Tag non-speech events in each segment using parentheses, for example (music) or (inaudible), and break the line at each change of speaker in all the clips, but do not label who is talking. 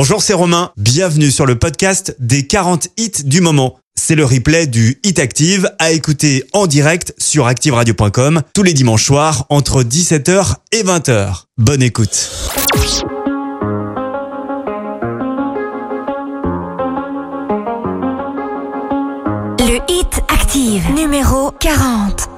Bonjour, c'est Romain. Bienvenue sur le podcast des 40 hits du moment. C'est le replay du Hit Active à écouter en direct sur activeradio.com tous les dimanches soirs entre 17h et 20h. Bonne écoute.
Le Hit Active numéro 40.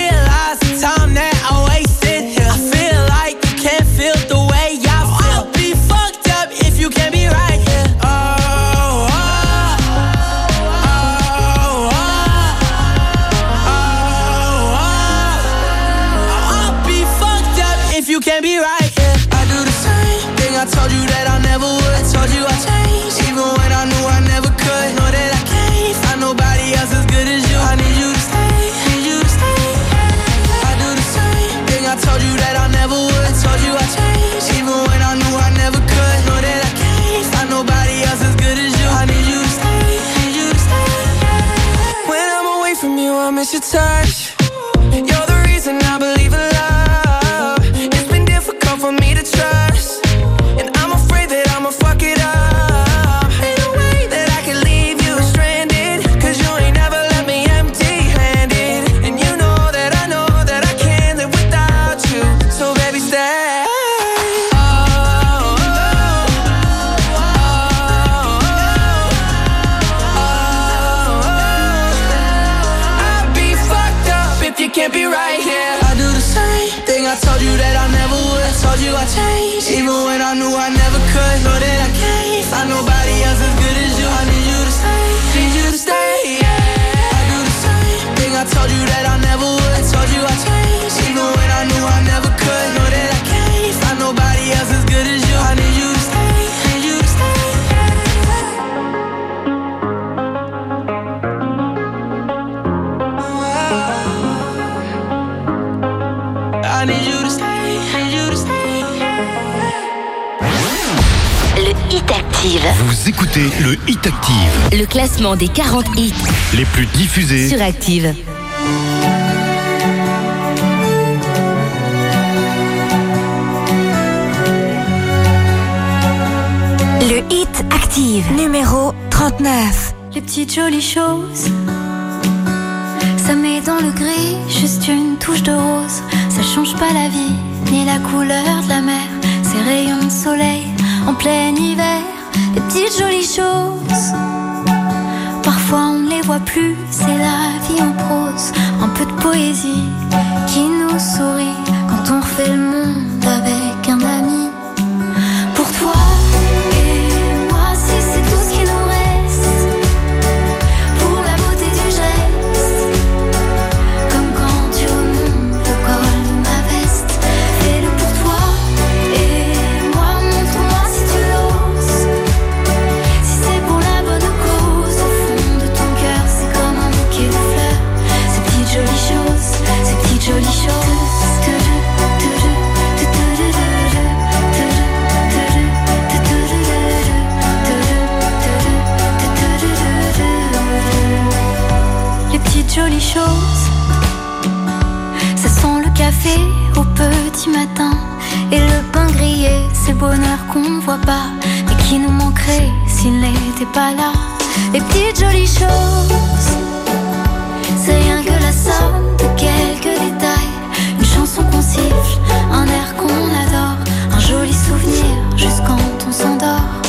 Active,
Vous écoutez le Hit Active,
le classement des 40 hits
les plus diffusés.
sur Active. Le Hit Active numéro 39.
Les petites jolies choses. Ça met dans le gris, juste une touche de rose. Ça change pas la vie, ni la couleur de la mer. Ces rayons de soleil en plein hiver. Les petites jolies choses. Parfois on ne les voit plus, c'est la vie en prose. Un peu de poésie qui nous sourit quand on refait le monde avec un ami. Choses. Ça sent le café au petit matin. Et le pain grillé, c'est bonheur qu'on voit pas. Mais qui nous manquerait s'il n'était pas là. Les petites jolies choses. C'est rien que la somme de quelques détails. Une chanson qu'on siffle, un air qu'on adore. Un joli souvenir juste quand on s'endort.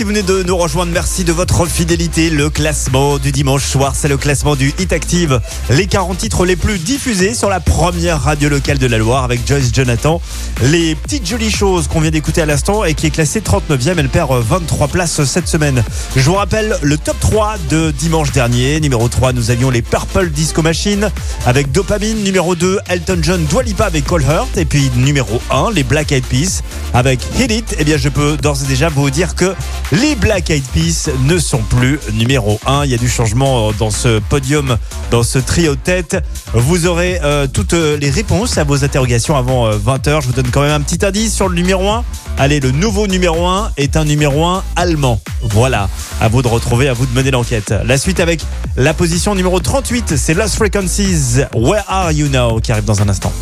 Si
vous venez de nous rejoindre, merci de votre fidélité. Le classement du dimanche soir, c'est le classement du Hit Active. Les 40 titres les plus diffusés sur la première radio locale de la Loire avec Joyce Jonathan. Les petites jolies choses qu'on vient d'écouter à l'instant et qui est classée 39e, elle perd 23 places cette semaine. Je vous rappelle le top 3 de dimanche dernier. Numéro 3, nous avions les Purple Disco Machine avec Dopamine. Numéro 2, Elton John, Dua Lipa avec Call Hurt. Et puis numéro 1, les Black Eyed Peas avec Hit It. Eh bien, je peux d'ores et déjà vous dire que les Black Eyed Peas ne sont plus numéro 1. Il y a du changement dans ce podium, dans ce trio de tête. Vous aurez euh, toutes les réponses à vos interrogations avant 20h. Je vous donne quand même un petit indice sur le numéro 1. Allez, le nouveau numéro 1 est un numéro 1 allemand. Voilà, à vous de retrouver, à vous de mener l'enquête. La suite avec la position numéro 38, c'est Lost Frequencies, Where Are You Now, qui arrive dans un instant.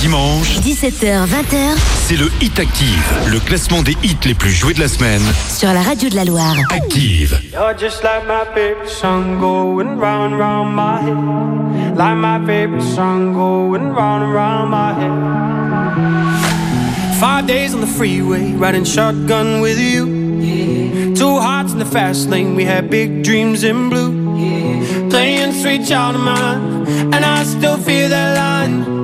Dimanche,
17h, 20h
c'est le Hit Active, le classement des hits les plus joués de la semaine.
sur la radio de la Loire.
Active.
You're just like my favorite song going round and round my head. Like my favorite song going round and round my head. Five days on the freeway, riding shotgun with you. Two hearts in the fast lane, we had big dreams in blue. Playing sweet child of mine, and I still feel that line.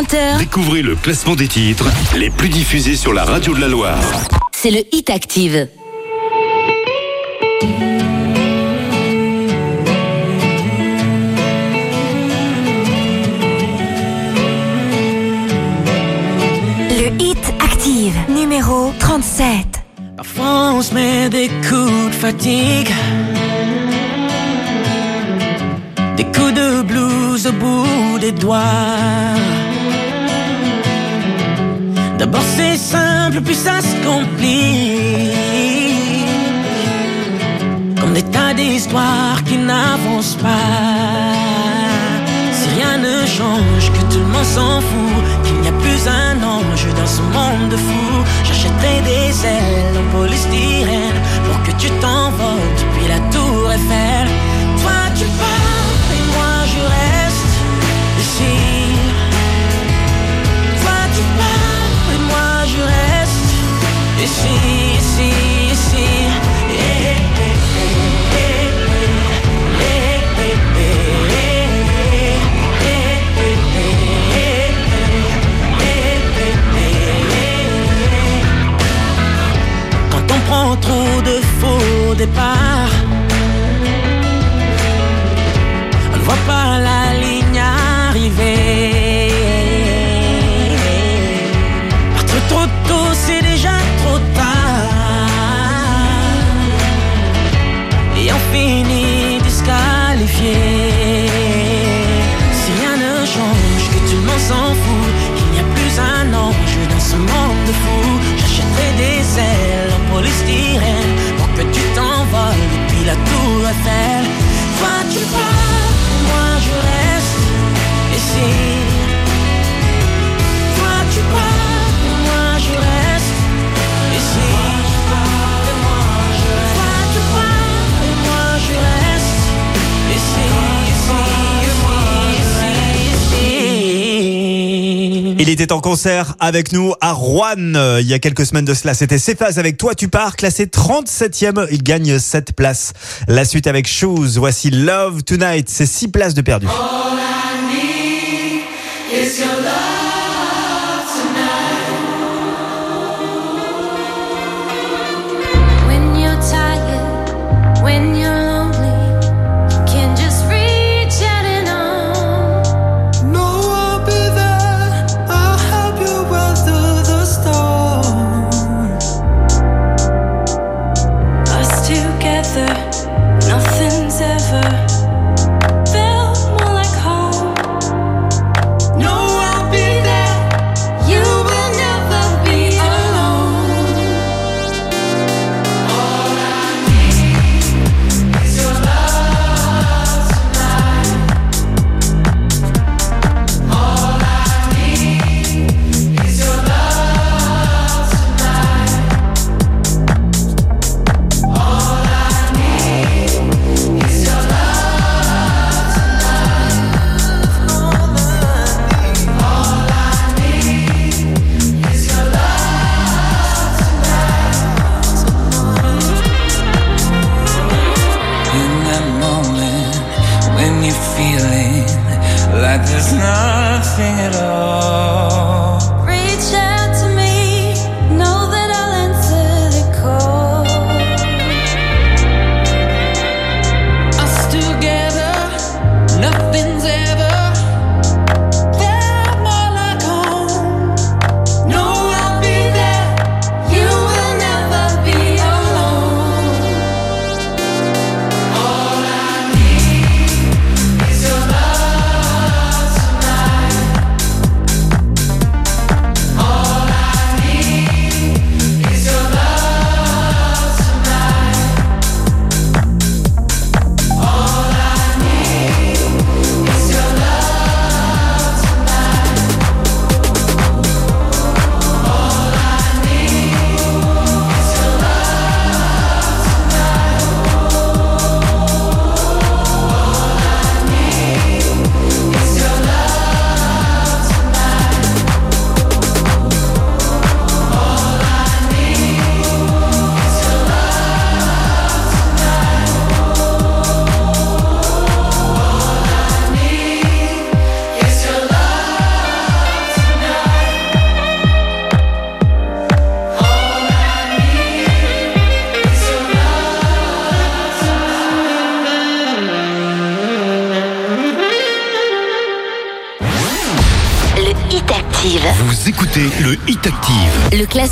20h,
Découvrez le classement des titres les plus diffusés sur la radio de la Loire.
c'est le Hit Active. Le Hit Active, numéro 37.
Parfois on se met des coups de fatigue Des coups de blues au bout des doigts D'abord c'est simple, puis ça se complique.
Comme des tas d'histoires qui n'avancent pas. Si rien ne change, que tout le monde s'en fout, qu'il n'y a plus un ange dans ce monde de fous. J'achèterai des ailes en polystyrène pour que tu t'envoles depuis la tour Eiffel. Trop de faux départs, on ne voit pas la ligne arriver.
Il était en concert avec nous à Rouen euh, il y a quelques semaines de cela. C'était Cephas avec Toi tu pars, classé 37e. Il gagne 7 places. La suite avec Shoes. Voici Love Tonight. C'est 6 places de perdu.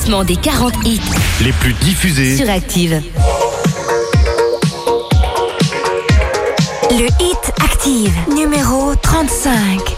Classement des 40 hits
les plus diffusés.
sur Active.
Le Hit Active, numéro 35.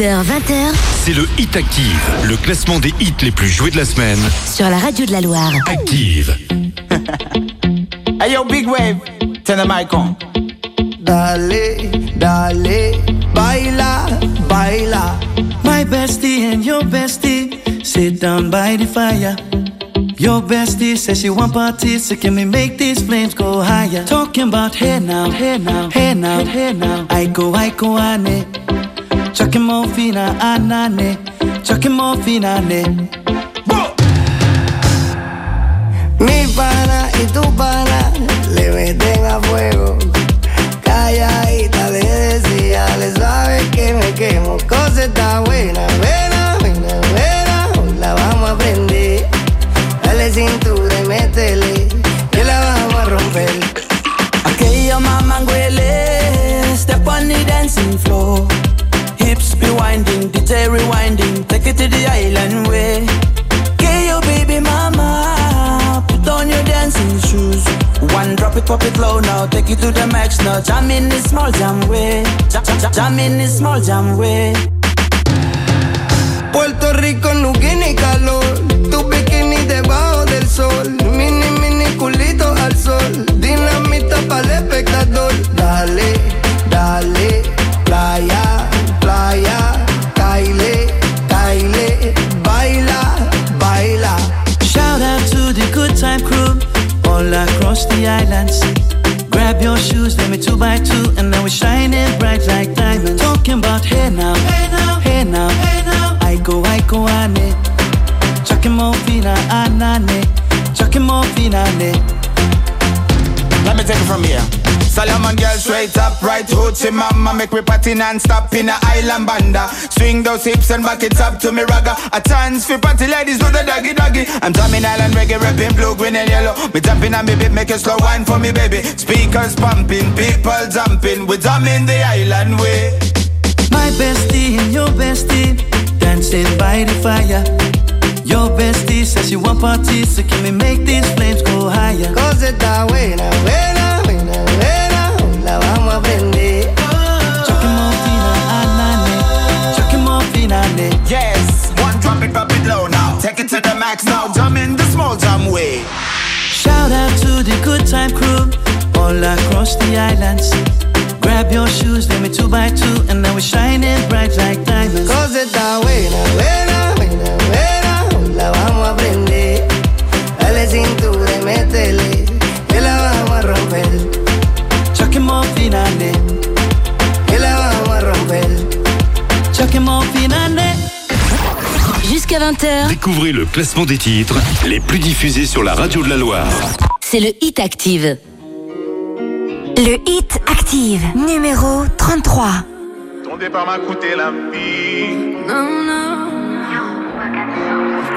17h, 20h
C'est le Hit Active, le classement des hits les plus joués de la semaine.
sur la radio de la Loire.
Active. (laughs)
Hey yo, big wave, turn the mic on.
Dale, dale, baila, baila.
My bestie and your bestie sit down by the fire. Your bestie says she want parties, so can we make these flames go higher? Talking about hey now, hey now, hey now, hey now. I go, I go, ane. Chucking more fina, anane. Chucking more fina, ane.
Mi pana y tu pana le meten a fuego. Calladita le decía, le sabes que me quemo. Cosa buena, buena, buena, buena. Hoy la vamos a prender. Dale cintura y métele, que la vamos a romper.
Aquella mamá huele, step on the dancing floor. Winding, DJ rewinding, take it to the island way. Okay, your baby mama, put on your dancing shoes. One drop it, pop it low now, take it to the max now. Jam in this small jam way, jam, jam, jam in this small jam way.
Puerto Rico no tiene calor. Tu bikini debajo del sol. Mini, mini culito al sol. Dinamita para el espectador. Dale, dale. Playa.
Time crew all across the islands. Grab your shoes, let me two by two, and now we're shining bright like diamonds. Talking about hey now, hey now, hey now, hey now. I go, I go, ane. Chucking more fina, anane. Chucking more fina, ane.
Me take it from here. Solomon girl straight up, right hoochie mama. Make me party non-stop in a island banda. Swing those hips and back it up to me ragga. A chance for party ladies do the doggy doggy. I'm drumming island reggae, rapping blue, green and yellow. Me jumping on me beat, make a slow wine for me baby. Speakers pumping, people jumping. We drumming the island way.
My bestie and your bestie dancing by the fire. Your bestie says she want parties, so can we make these flames go higher?
Cosa está buena, buena, buena, buena. La vamos a prender. Oh.
Chucking more fina, anane. Chucking more fina, ane.
Yes, one drop it, drop it low now Take it to the max now, jump in the small jam way
Shout out to the good time crew all across the islands. Grab your shoes, let me two by two, and now we're shining bright like diamonds.
Cosa está buena, buena, buena, buena. Hoy la vamos a prender. Dale cintura y métele. Que la vamos a romper.
Chucking more fina, ane.
Que la vamos a romper.
Chucking more fina, ane.
Jusqu'à 20h,
Découvrez le classement des titres les plus diffusés sur la radio de la Loire.
c'est le Hit Active.
Le Hit Active, numéro 33.
Ton départ m'a coûté la vie.
No, no.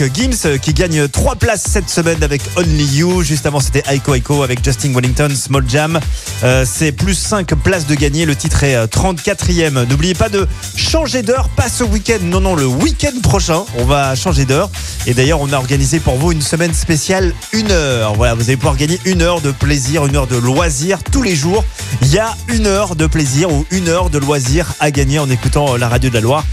euh, Gims euh, qui gagne 3 places cette semaine avec Only You. Juste avant, c'était Aiko Aiko avec Justin Wellington, Small Jam. Euh, c'est plus 5 places de gagner. Le titre est euh, 34e. N'oubliez pas de changer d'heure, pas ce week-end. Non, non, le week-end prochain, on va changer d'heure. Et d'ailleurs, on a organisé pour vous une semaine spéciale, une heure. Voilà, vous allez pouvoir gagner une heure de plaisir, une heure de loisir tous les jours. Il y a une heure de plaisir ou une heure de loisir à gagner en écoutant la radio de la Loire.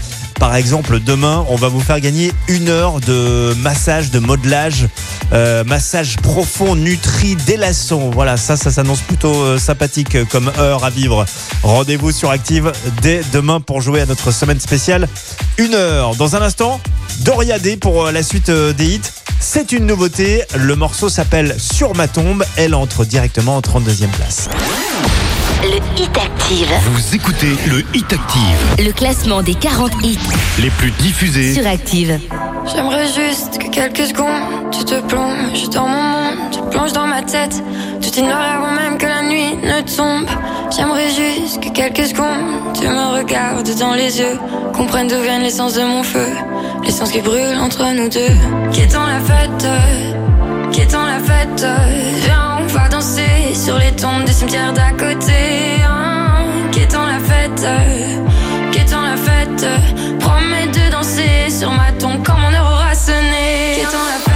Par exemple, demain, on va vous faire gagner une heure de massage, de modelage, euh, massage profond, nutri, délassant. Voilà, ça, ça s'annonce plutôt euh, sympathique comme heure à vivre. Rendez-vous sur Active dès demain pour jouer à notre semaine spéciale. Une heure. Dans un instant, Doria D pour euh, la suite des hits. C'est une nouveauté. Le morceau s'appelle Sur ma tombe. Elle entre directement en 32e place.
Le Hit Active.
Vous écoutez le Hit Active,
Le classement des 40 hits.
Les plus diffusés.
Sur Active.
J'aimerais juste que quelques secondes Tu te plonges dans mon monde Tu plonges dans ma tête. Tout est noir avant même que la nuit ne tombe. J'aimerais juste que quelques secondes Tu me regardes dans les yeux. Comprenne d'où vient l'essence de mon feu. L'essence qui brûle entre nous deux. Qui est en la fête Qui en la fête Viens on va danser Sur les tombes des cimetières d'à côté hein. Qui en la fête Qui en la fête Promets de danser sur ma tombe quand mon heure aura sonné. La fête,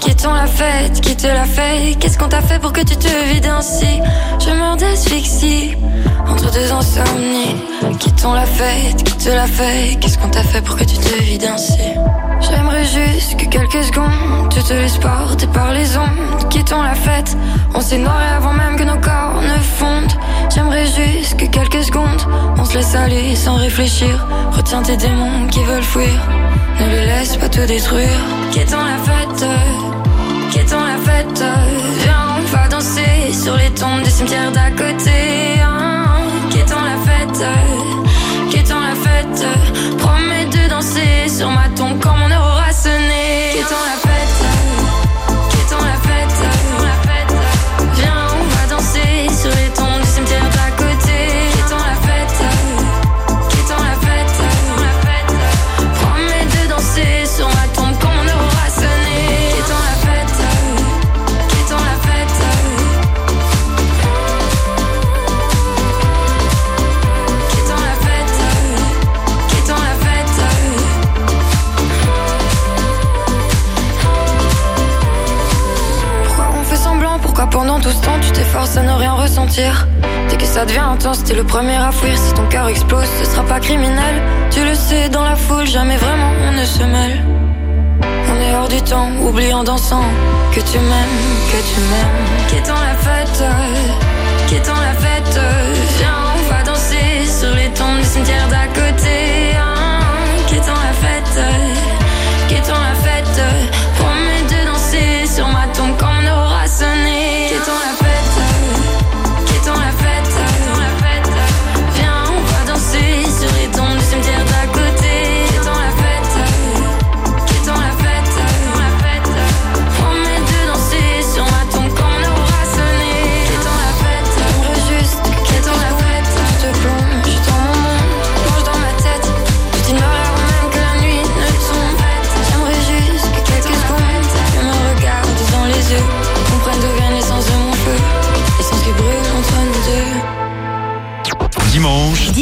Quittons la fête, qui te l'a fait? Qu'est-ce qu'on t'a fait pour que tu te vides ainsi? Je meurs d'asphyxie entre deux insomnies. Quittons la fête, qui te l'a fait? Qu'est-ce qu'on t'a fait pour que tu te vides ainsi? J'aimerais juste que quelques secondes Tu te laisses porter par les ondes. Quittons la fête? On s'est noiré avant même que nos corps ne fondent. J'aimerais juste que quelques secondes On se laisse aller sans réfléchir. Retiens tes démons qui veulent fuir Ne les laisse pas te détruire Quittons la fête Quittons la fête Viens on va danser Sur les tombes des cimetières d'à côté hein. Quittons la fête Quittons la fête Promets de danser sur ma tombe quand mon heure aura sonné Quittons la fête t'efforces à ne rien ressentir Dès que ça devient intense, t'es le premier à fuir Si ton cœur explose, ce sera pas criminel Tu le sais, dans la foule, jamais vraiment on ne se mêle On est hors du temps, oublie en dansant que tu m'aimes, que tu m'aimes. Qu'étant la fête, qu'étant la fête. Viens, on va danser sur les tombes du cimetière d'à côté.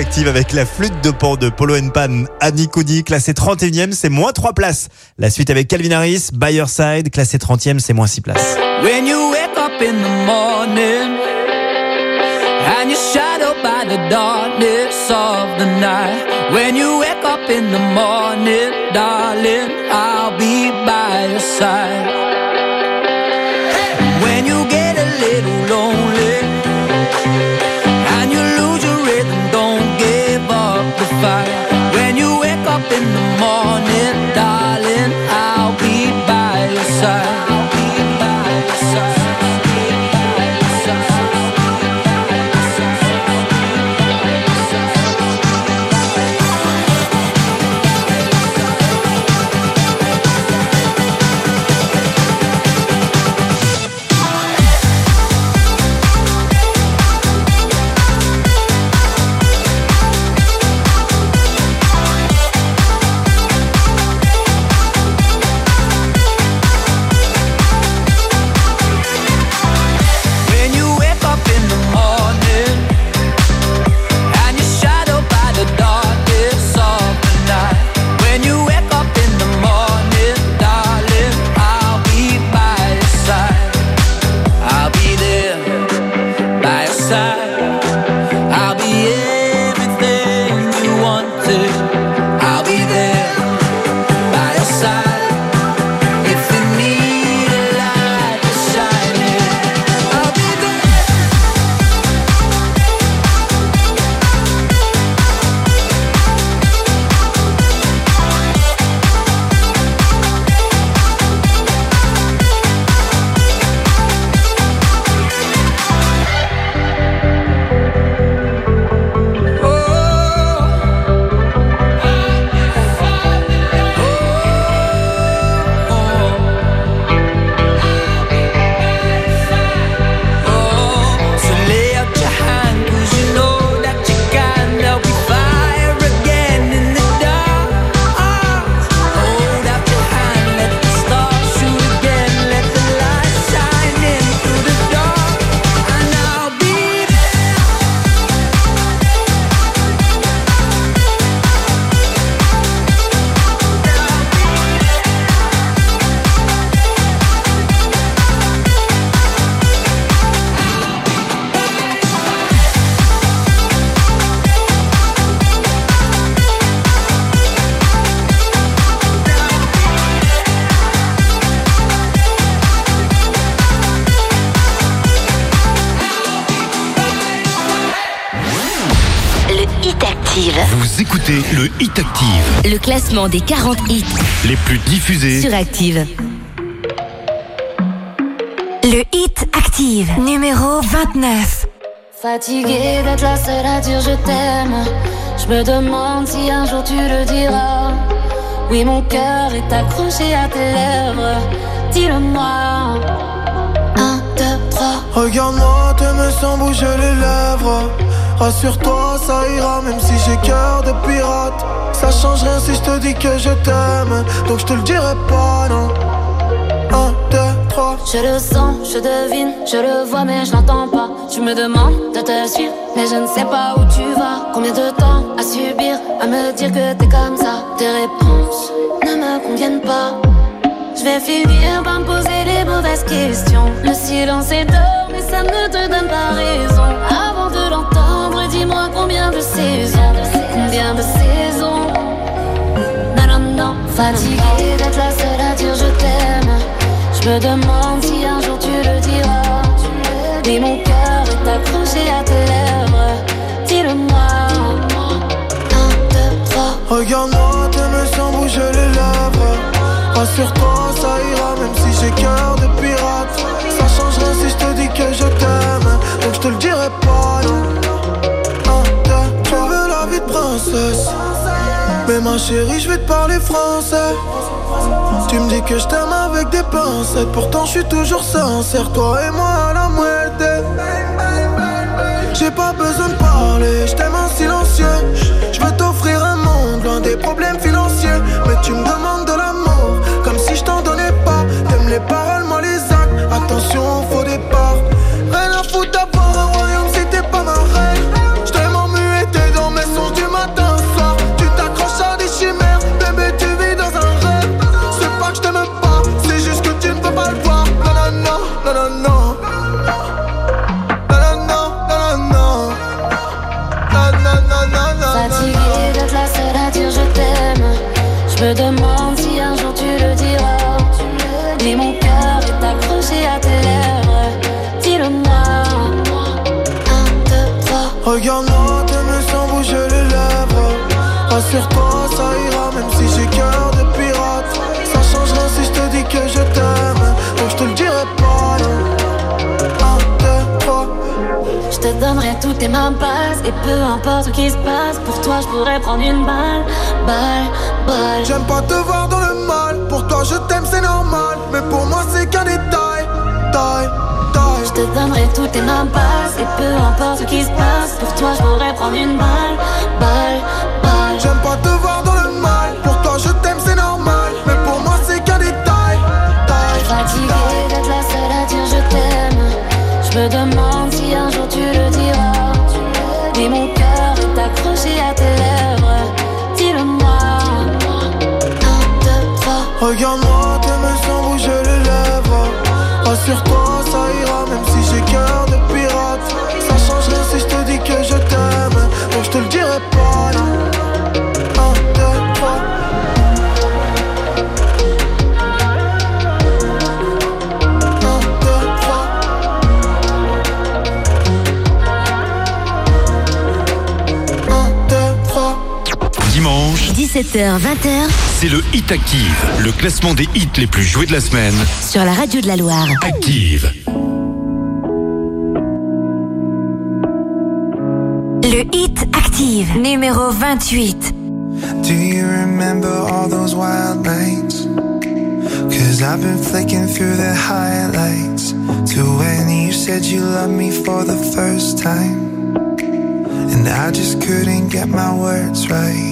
Active avec la flûte de pan de Polo Pan, Annie Coudi, classé 31e, c'est moins 3 places. La suite avec Calvin Harris, By Your Side, classé 30e, c'est moins 6 places.
When you wake up in the morning and you're shadowed by the darkness of the night. When you wake up in the morning, darling, I'll be by your side. When you get a little lonely
classement des 40 hits
les plus diffusés.
sur Active.
Le Hit Active, numéro 29.
Fatiguée d'être la seule à dire je t'aime. Je me demande si un jour tu le diras. Oui, mon cœur est accroché à tes lèvres. Dis-le-moi. Un, deux, trois.
Regarde-moi, t'aimes sans bouger les lèvres. Rassure-toi, ça ira, même si j'ai dis que je t'aime. Donc je te le dirai pas, non. Un, deux, trois.
Je le sens, je devine, je le vois, mais je l'entends pas. Tu me demandes de te suivre, mais je ne sais pas où tu vas. Combien de temps à subir, à me dire que t'es comme ça? Tes réponses ne me conviennent pas. Je vais finir par me poser les mauvaises questions. Le silence est d'or, mais ça ne te donne pas raison. Avant de l'entendre, dis-moi combien de saisons, combien de saisons. Fatiguée d'être la seule à dire je t'aime. Je me demande si un jour tu le diras. Mais mon cœur est accroché à tes lèvres. Dis-le-moi. Un, deux.
Regarde-moi, t'aimes sans bouger les lèvres. Rassure-toi, ça ira, même si j'ai cœur de pirate. Ça change rien si je te dis que je t'aime. Donc je te le dirai pas, Mais ma chérie, je vais te parler français. Tu me dis que je t'aime avec des pincettes. Pourtant, je suis toujours sincère. Toi et moi à la moitié. J'ai pas besoin de parler, je t'aime en silencieux. Je veux t'offrir un monde loin des problèmes financiers. Mais tu me demandes
donnerai toutes tes mains passes Et peu importe ce qui se passe Pour toi je pourrais prendre une balle Balle, balle
J'aime pas te voir dans le mal. Pour toi, je t'aime, c'est normal. Mais pour moi, c'est qu'un détail. Taille, taille.
Je te donnerai toutes tes mains passes Et peu importe ce qui se passe Pour toi je pourrais prendre une balle Balle, balle
J'aime pas te Rassure-toi, ça ira, même si j'ai cœur de pirate. Ça change rien si je te dis que je t'aime. Donc je te le dirai pas, non. Un, deux, trois. Un, deux, trois. Un, deux, trois.
Dimanche,
17h, 20h
c'est le Hit Active, le classement des hits les plus joués de la semaine.
sur la radio de la Loire.
Active.
Le Hit Active, numéro 28.
Do you remember all those wild nights? Cause I've been flicking through the highlights to when you said you loved me for the first time. And I just couldn't get my words right.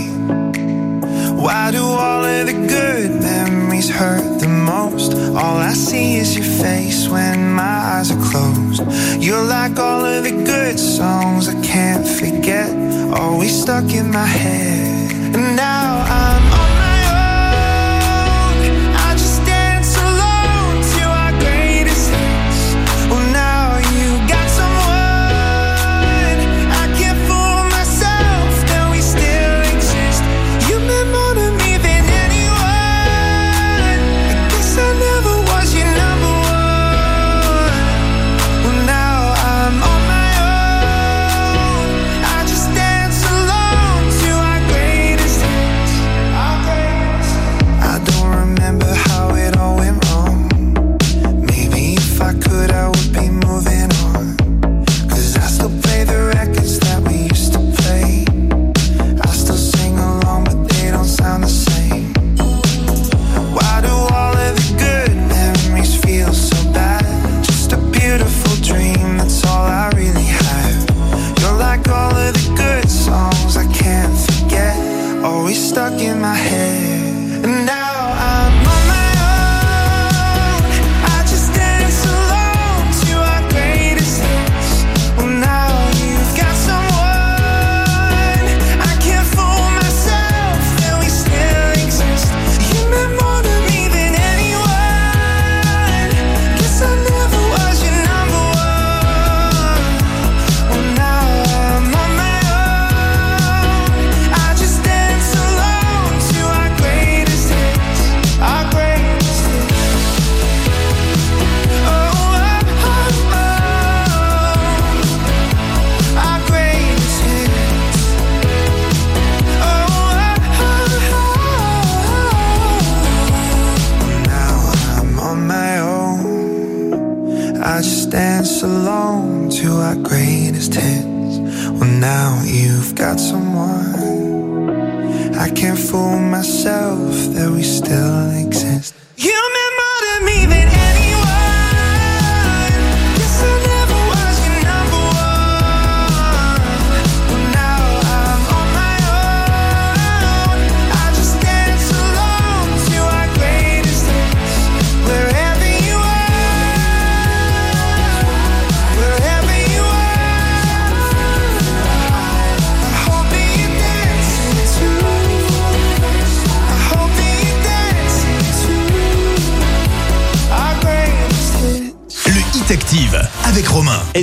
Why do all of the good memories hurt the most? All I see is your face when my eyes are closed. You're like all of the good songs I can't forget, always stuck in my head. And now I'm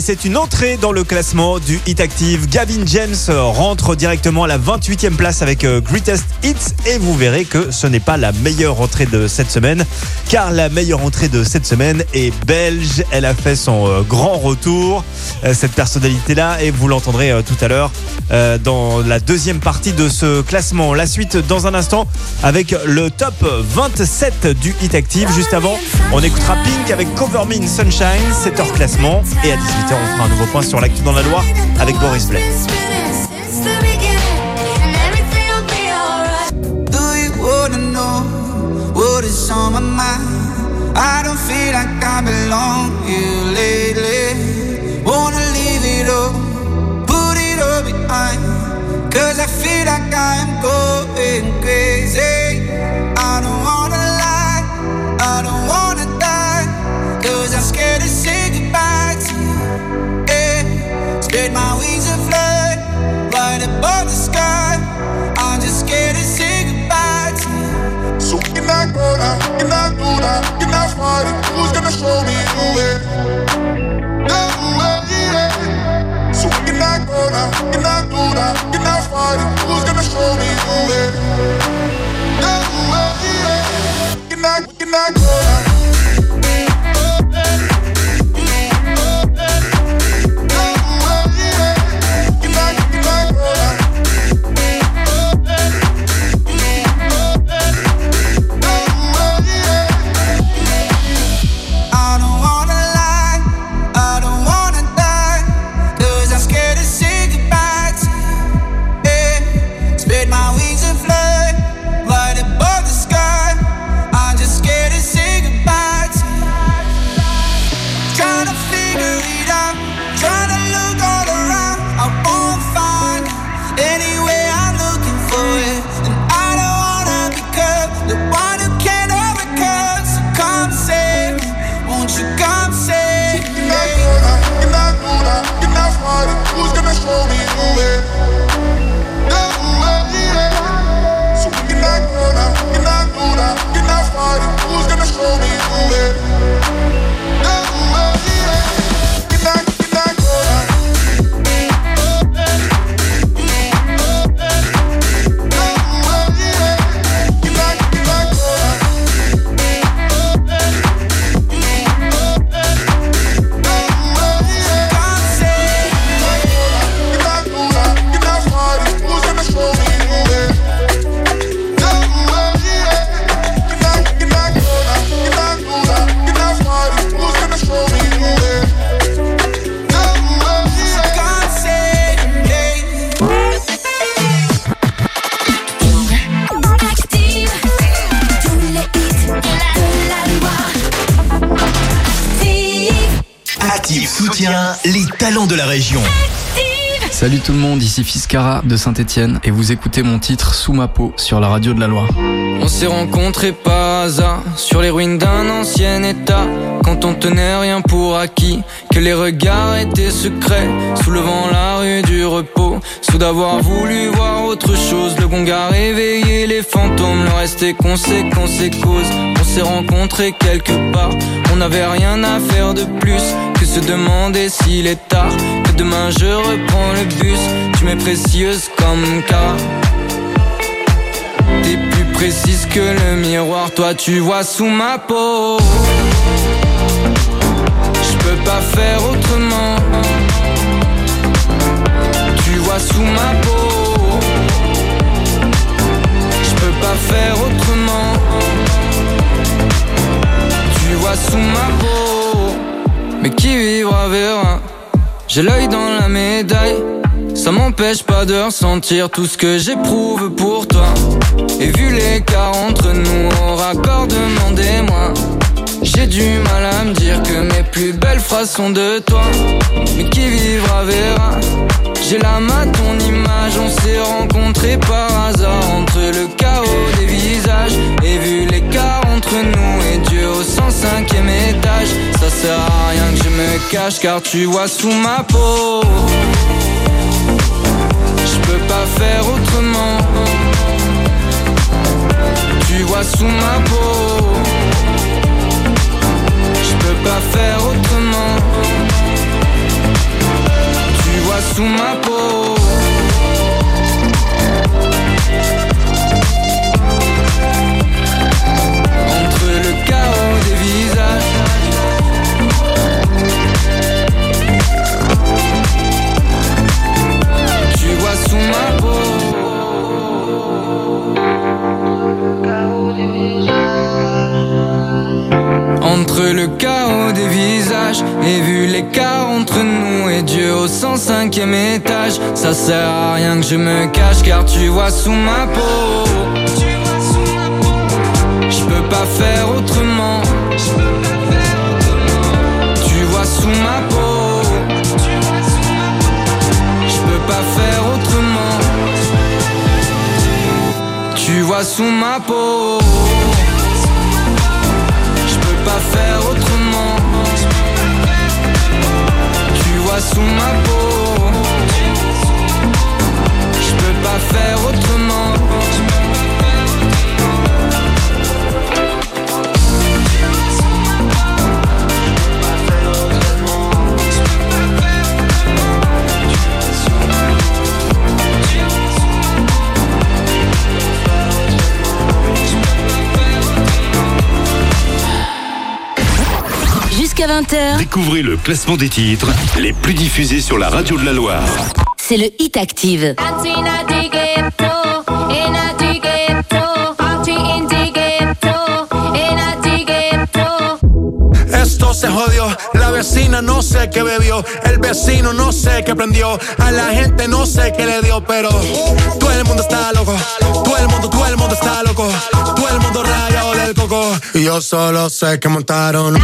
c'est une entrée dans le classement du Hit Active. Gavin James rentre directement à la 28e place avec euh, Greatest Hits et vous verrez que ce n'est pas la meilleure entrée de cette semaine car la meilleure entrée de cette semaine est belge. Elle a fait son euh, grand retour, euh, cette personnalité-là, et vous l'entendrez tout à l'heure dans la deuxième partie de ce classement. La suite dans un instant avec le top 27 du Hit Active juste avant. On écoutera Pink avec Cover Me in Sunshine, 7 h classement. Et à 18h, on fera un nouveau point sur l'actu dans la Loire avec Boris Blais.
Cause I feel like I'm crazy. Can I
do? Can I fight it? Who's gonna show me who way? Way, So can
I go now? Can I do? Can I fight it?
Who's gonna show me?
De
Saint-Etienne et vous écoutez mon titre Sous ma peau sur la radio de la Loire.
On s'est rencontrés par hasard sur les ruines d'un ancien état. Quand on tenait rien pour acquis, que les regards étaient secrets, soulevant la rue du repos. Sous d'avoir voulu voir autre chose, le gong a réveillé les fantômes. Le reste est conséquence et cause. On s'est rencontrés quelque part, on n'avait rien à faire de plus que se demander s'il est tard. Que demain je reprends le bus, tu m'es précieuse comme car. T'es plus précise que le miroir, toi tu vois sous ma peau. Je peux pas faire autrement. Sous ma peau. Je peux pas faire autrement. Tu vois sous ma peau. Mais qui vivra verra. J'ai l'œil dans la médaille. Ça m'empêche pas de ressentir tout ce que j'éprouve pour toi. Et vu l'écart entre nous, au raccord, demandez-moi. J'ai du mal à me dire que mes plus belles phrases sont de toi. Mais qui vivra verra. J'ai la main ton image, on s'est rencontrés par hasard entre le chaos des visages. Et vu l'écart entre nous et Dieu au 105ème étage, ça sert à rien que je me cache car tu vois sous ma peau. Je peux pas faire autrement. Tu vois sous ma peau. Je peux pas faire autrement. Tu vois sous ma peau. Entre le chaos des visages et vu l'écart entre nous et Dieu au 105ème étage, ça sert à rien que je me cache car tu vois sous ma peau. Je peux pas faire autrement. Tu vois sous ma peau. Je peux pas faire autrement. Tu vois sous ma peau. Faire autrement. Tu vois sous ma peau. Je peux pas faire autrement.
20h,
Découvrez le classement des titres les plus diffusés sur la radio de la Loire.
c'est le Hit Active.
Esto se jodió, la vecina no sé qué bebió, el vecino no sé qué prendió, a la gente no sé qué le dio, pero todo el mundo está loco, todo el mundo, todo el mundo está loco, coco, y yo solo sé que montaron. En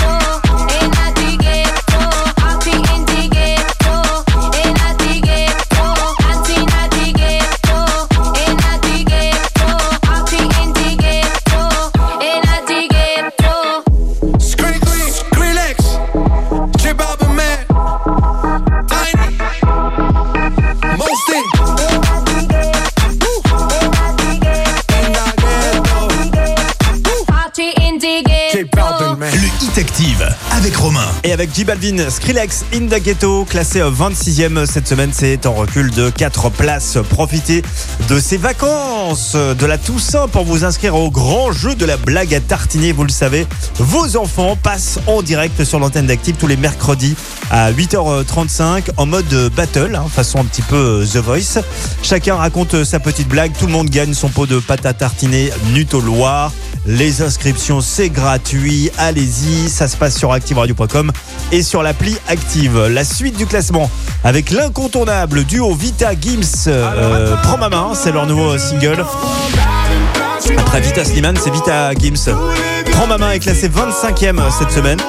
avec
J Skrillex in the Ghetto, classé euh, 26e cette semaine, c'est en recul de 4 places. Profitez de ces vacances euh, de la Toussaint pour vous inscrire au grand jeu de la blague à tartiner. Vous le savez, vos enfants passent en direct sur l'antenne d'Active tous les mercredis à 8h35 en mode euh, battle, hein, façon un petit peu The Voice. Chacun raconte sa petite blague, tout le monde gagne son pot de pâte à tartiner Nuto Loire. Les inscriptions, c'est gratuit. Allez-y, ça se passe sur activeradio.com et sur l'appli Active. La suite du classement avec l'incontournable duo Vita Gims euh, Prends ma main, c'est leur nouveau single. Après Vita Sliman, c'est Vita Gims. Prends ma main est classé 25e cette semaine.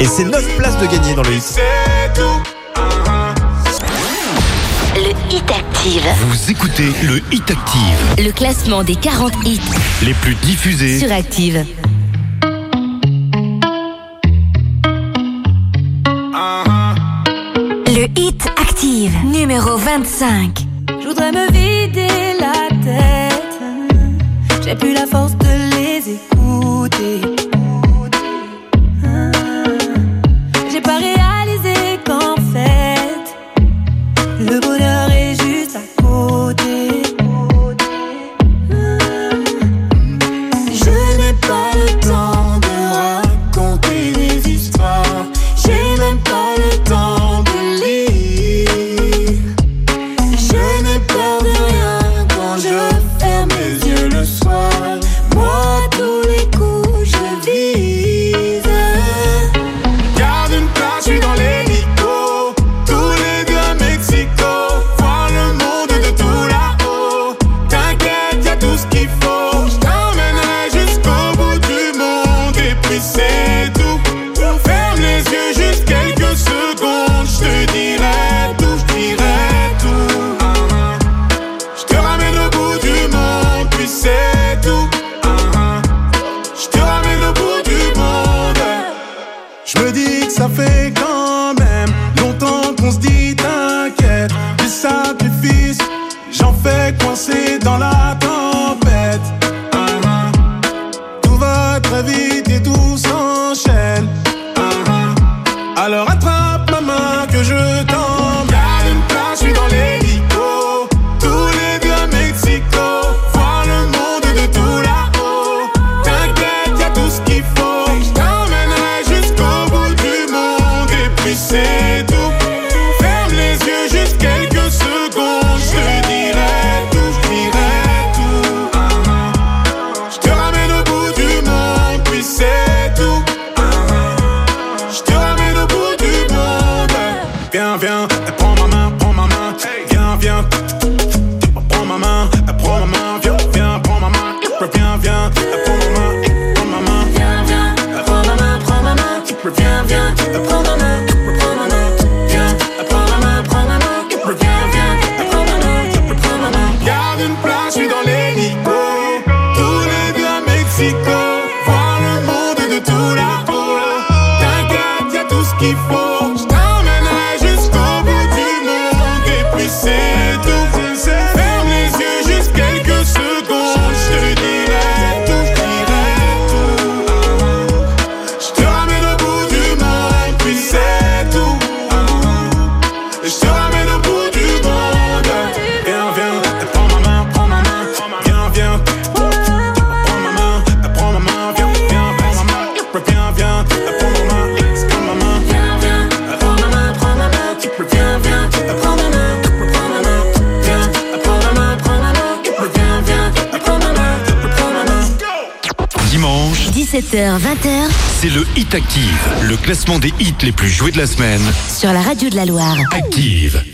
Et c'est 9 places de gagner dans le hit.
Vous écoutez le Hit Active.
Le classement des 40 hits
les plus diffusés
sur Active.
Le Hit Active, numéro 25.
Je voudrais me vider la tête. J'ai plus la force de les écouter. les
plus joués de la semaine.
Sur la radio de la Loire.
Active.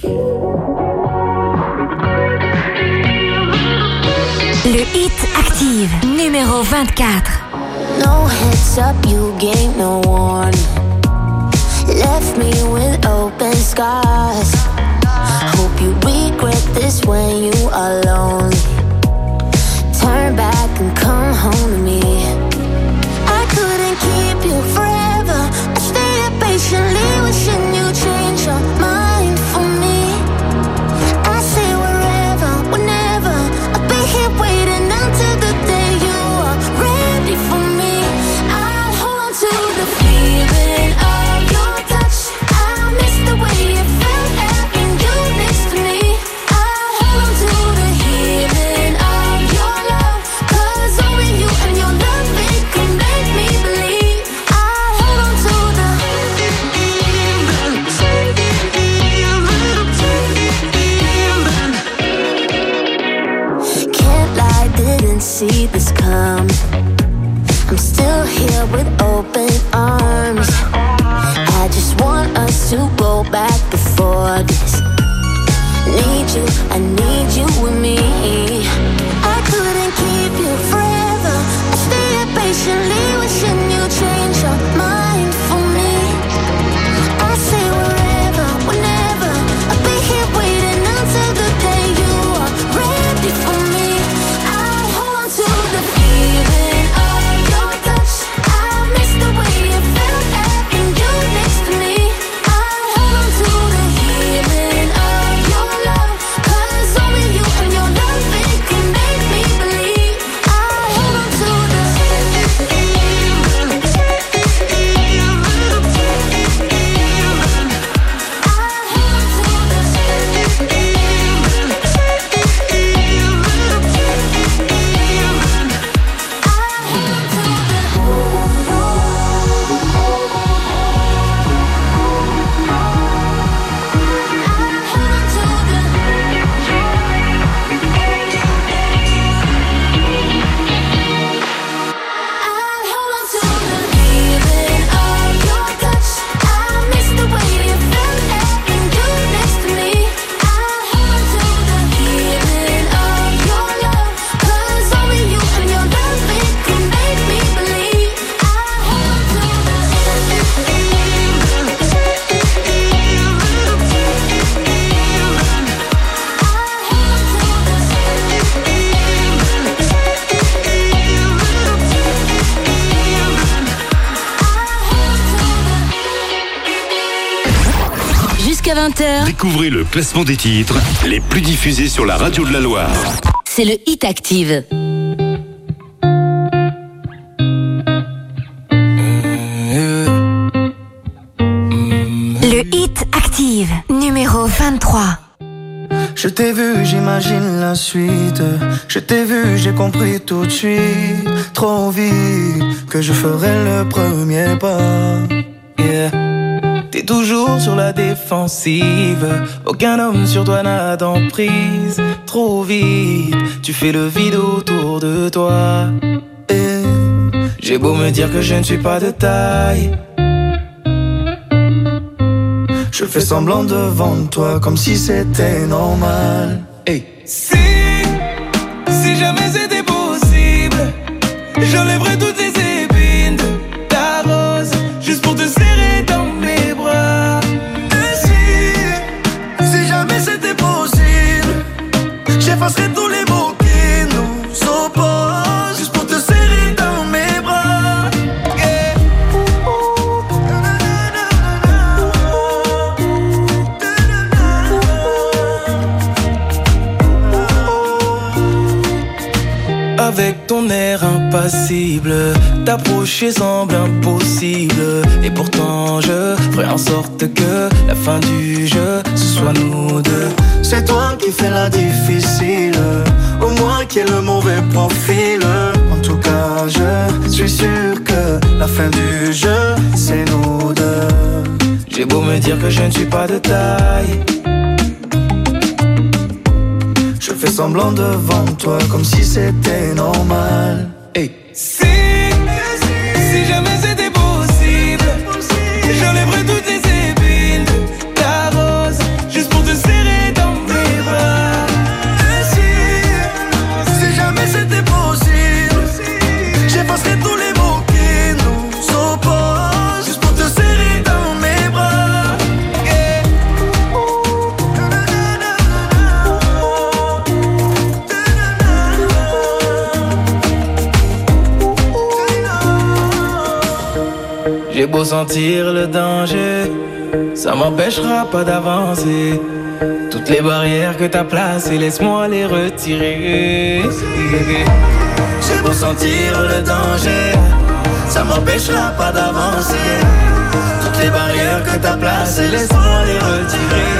Découvrez le classement des titres les plus diffusés sur la radio de la Loire.
c'est le Hit Active.
Le hit active, numéro 23.
Je t'ai vu, j'imagine la suite. Je t'ai vu, j'ai compris tout de suite. Trop vite que je ferai le premier pas. Yeah. Toujours sur la défensive. Aucun homme sur toi n'a d'emprise. Trop vite, tu fais le vide autour de toi. Et j'ai beau me dire que je ne suis pas de taille. Je fais semblant devant toi comme si c'était normal.
Semble impossible. Et pourtant, je ferai en sorte que la fin du jeu, ce soit nous deux.
C'est toi qui fais la difficile, au moins qui est le mauvais profil. En tout cas, je suis sûr que la fin du jeu, c'est nous deux.
J'ai beau me dire que je ne suis pas de taille.
Je fais semblant devant toi comme si c'était normal.
Sentir le danger, ça m'empêchera pas d'avancer. Toutes les barrières que t'as placées, laisse-moi les retirer.
J'ai beau sentir le danger, ça m'empêchera pas d'avancer. Toutes les barrières que t'as placées, laisse-moi les retirer.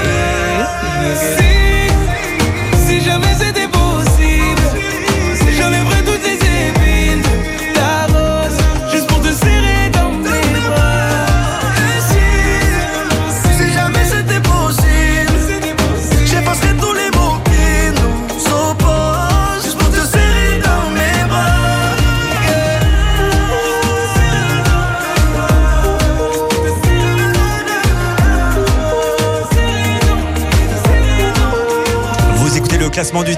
classement du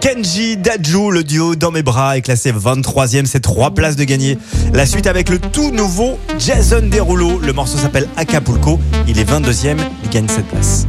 Kenji Dajou, le duo Dans mes bras, est classé 23e. C'est trois places de gagné. La suite avec le tout nouveau Jason Derulo. Le morceau s'appelle Acapulco. Il est 22e. Il gagne
7
places.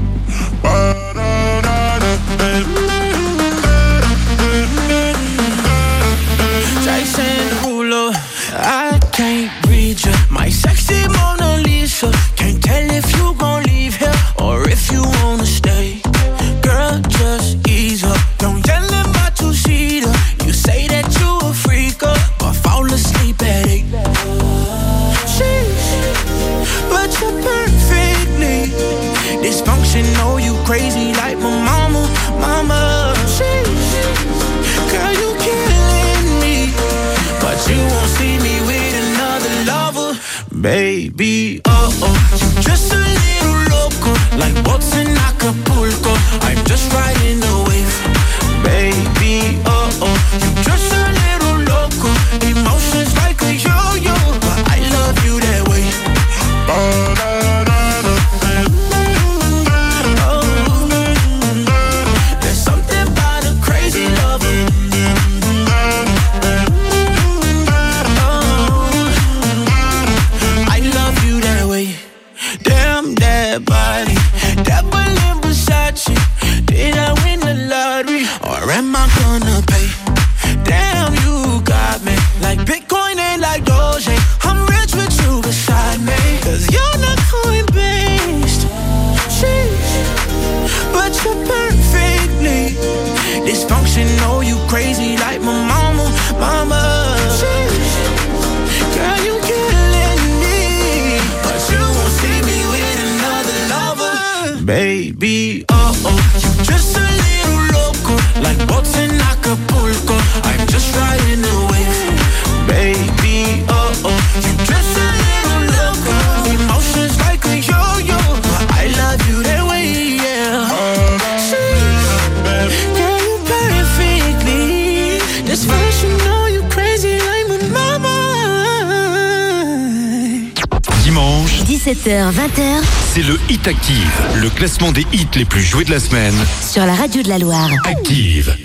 18h, 20h.
C'est le Hit Active, le classement des hits les plus joués de la semaine.
Sur la radio de la Loire.
Active.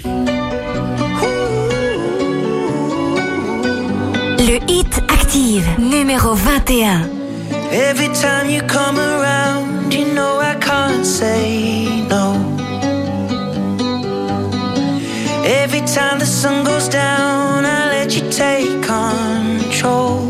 Le Hit Active, numéro 21.
Every time you come around, you know I can't say no. Every time the sun goes down, I let you take control.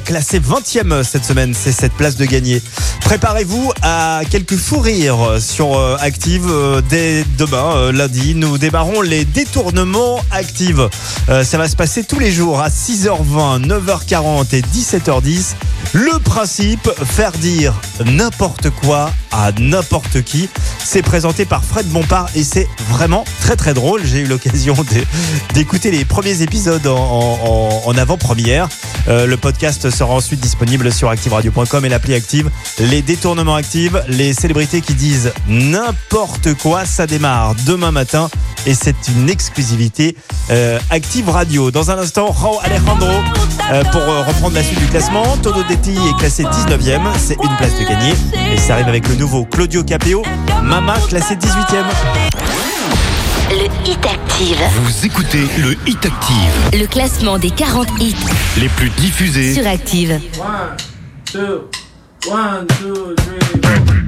Classé 20e euh, cette semaine, c'est cette place de gagner. Préparez-vous à quelques fous rires euh, sur euh, Active dès demain, lundi. Nous démarrons les détournements Active. Ça va se passer tous les jours à 6h20, 9h40 et 17h10. Le principe, faire dire n'importe quoi à n'importe qui. C'est présenté par Fred Bompard et c'est vraiment très très drôle. J'ai eu l'occasion d'écouter les premiers épisodes en, en avant-première. Euh, le podcast sera ensuite disponible sur activeradio.com et l'appli Active. Les détournements Active, les célébrités qui disent n'importe quoi, ça démarre demain matin et c'est une exclusivité euh, Active Radio. Dans un instant, Raúl Alejandro euh, pour reprendre la suite du classement. Todo Detti est classé 19e, c'est une place de gagner et ça arrive avec le nouveau Claudio Capeo, Mama classé 18e
le Hit Active.
Vous écoutez le Hit Active.
Le classement des 40 hits
les plus diffusés
sur Active.
1, 2, 1, 2, 3.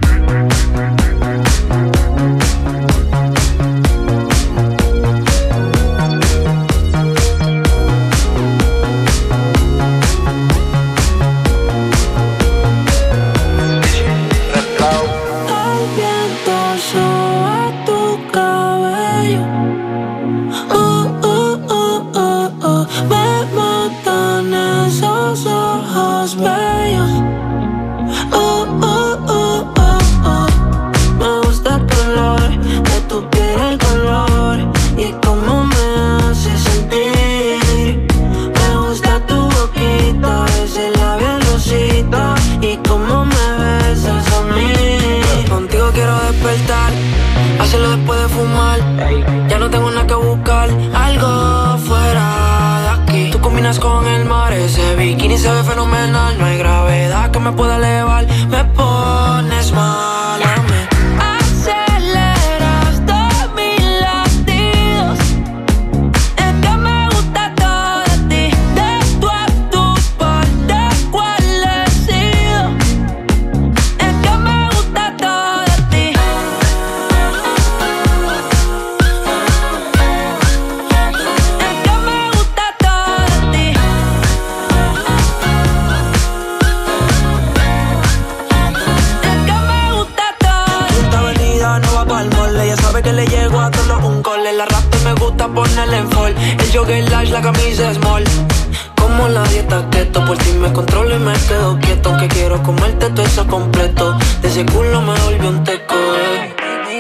Como la dieta keto, por ti me controlo y me quedo quieto. Aunque quiero comerte todo eso completo. De ese culo me volvió un teco. eh.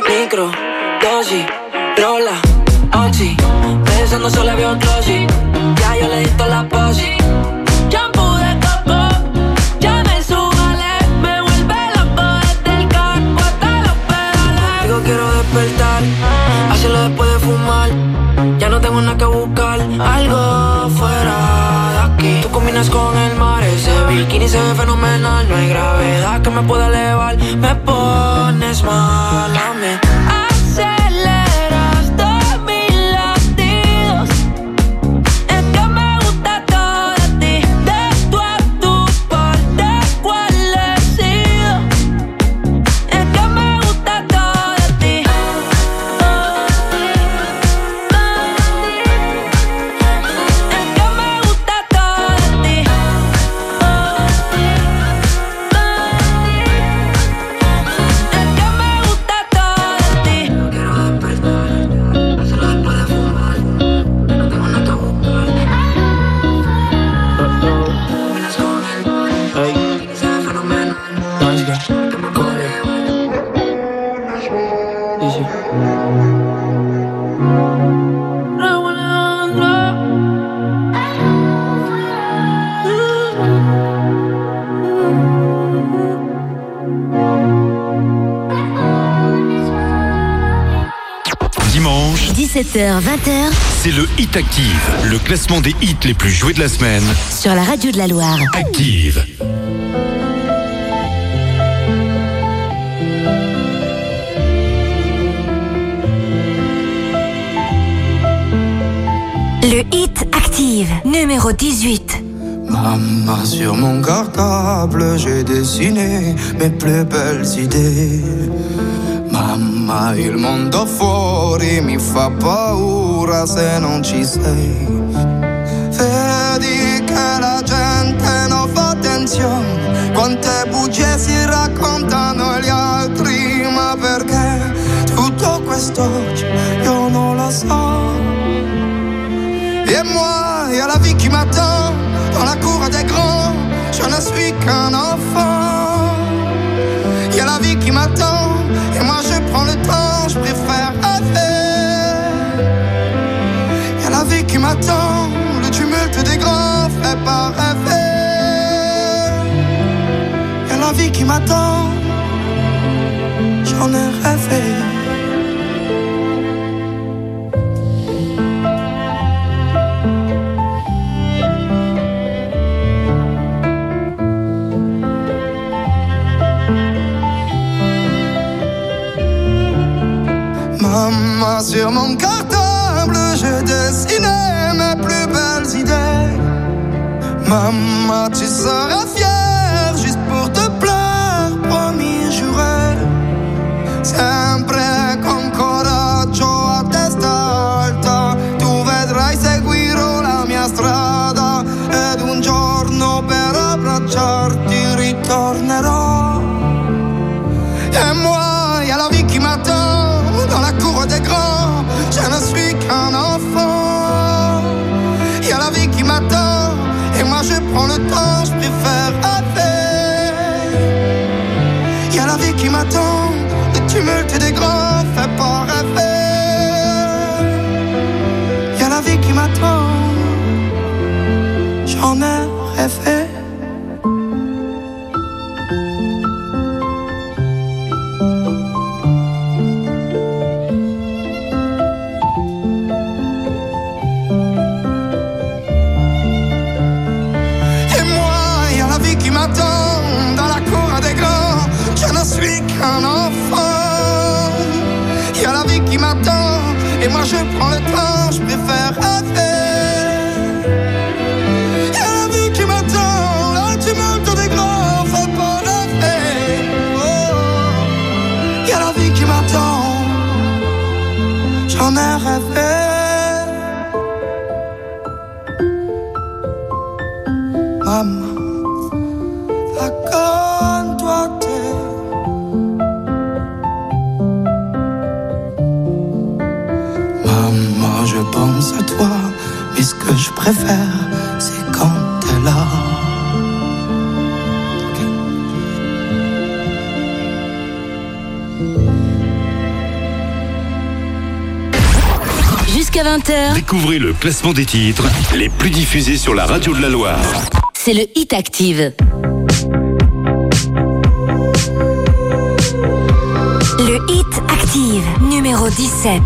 Micro, dosis, rola, oxi. Pensando solo veo glossy. Ya yo le di toda la posi. Shampoo de coco, ya me subale. Me vuelve loco desde el carro hasta los pedales. Digo quiero despertar, hacerlo después de fumar. Nada que buscar, algo fuera de aquí. Tú combinas con el mar, ese bikini se ve fenomenal. No hay gravedad que me pueda elevar, me pones mal.
18h, 20h.
C'est le Hit Active, le classement des hits les plus joués de la semaine.
Sur la radio de la Loire.
Active.
Le Hit Active, numéro 18.
Maman, sur mon cartable, j'ai dessiné mes plus belles idées Mamma, il mondo fuori mi fa paura se non ci sei. Vedi che la gente non fa attenzione, quante bugie si raccontano gli altri, ma perché tutto questo io non lo so. Et moi, a la vie qui m'attend dans la cour des grands. Je ne suis qu'un enfant. vie qui m'attend, j'en ai rêvé. Maman, sur mon cartable, je dessinais mes plus belles idées. Maman, tu seras On a time
Jusqu'à 20h.
Découvrez le classement des titres les plus diffusés sur la radio de la Loire.
C'est le Hit Active.
Le Hit Active, numéro 17.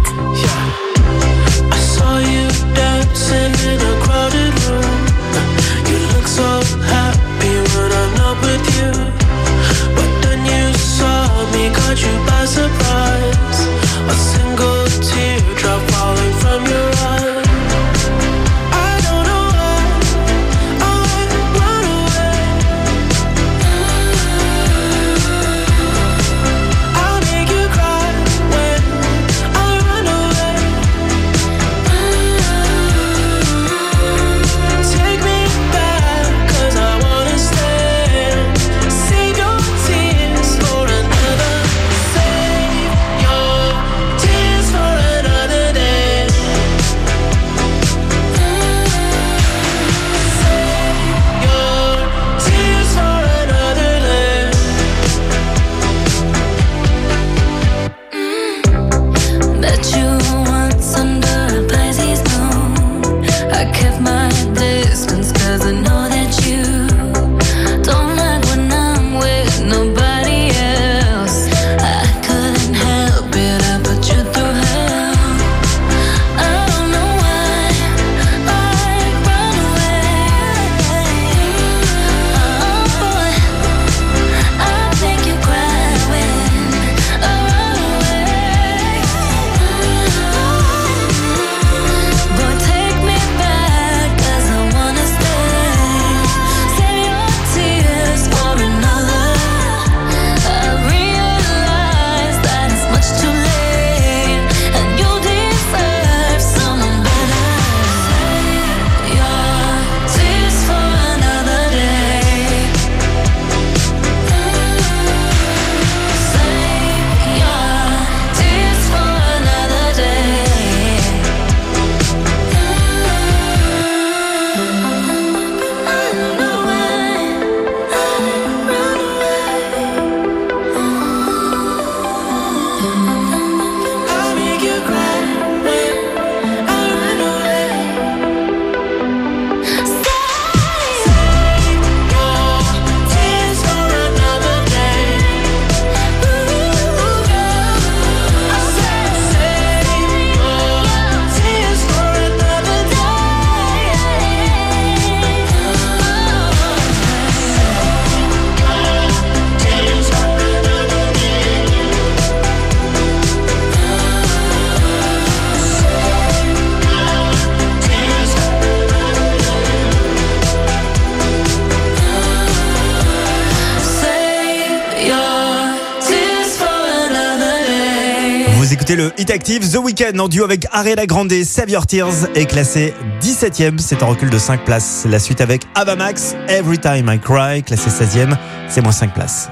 Active, The Weeknd en duo avec Ariana Grande, Save Your Tears est classé 17ème. C'est un recul de 5 places. La suite avec Avamax, Every Time I Cry, classé 16ème. C'est moins 5 places.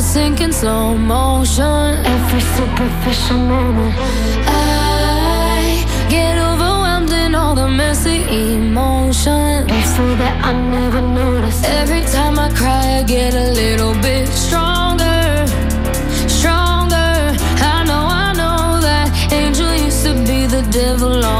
sinking slow motion. Every superficial moment. I get overwhelmed in all the messy emotions. So that I never noticed. Every time I cry, I get a little bitch. devil on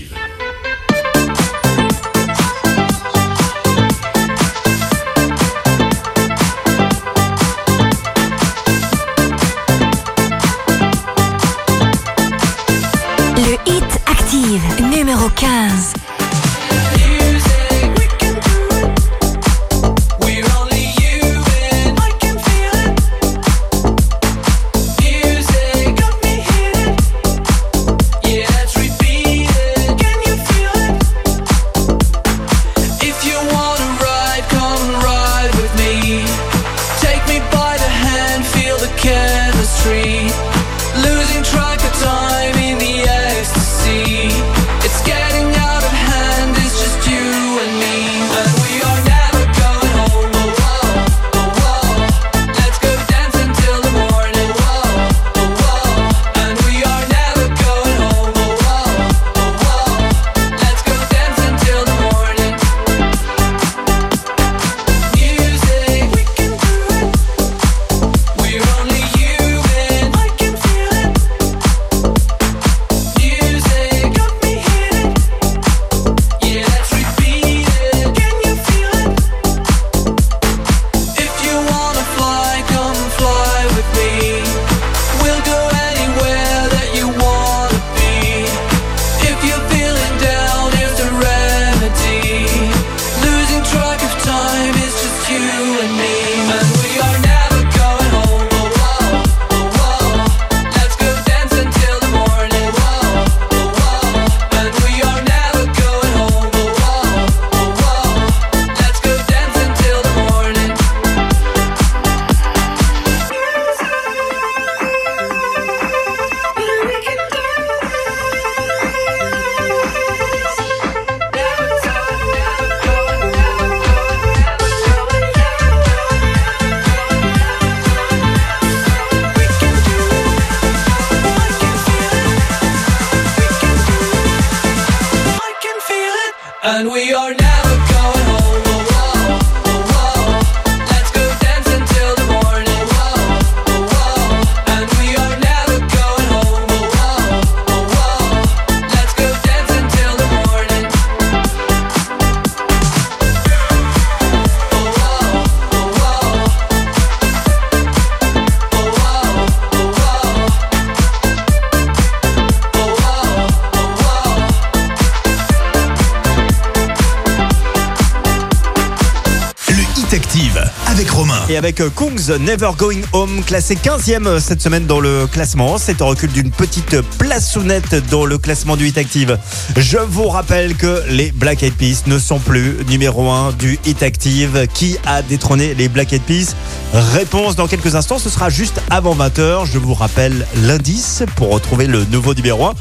Never Going Home,
classé 15e euh, cette semaine dans le classement. C'est un recul d'une petite place sous nette dans le classement du Hit Active. Je vous rappelle que les Black Eyed Peas ne sont plus numéro 1 du Hit Active. Qui a détrôné les Black Eyed Peas? Réponse dans quelques instants. Ce sera juste avant 20h. Je vous rappelle l'indice pour retrouver le nouveau numéro 1.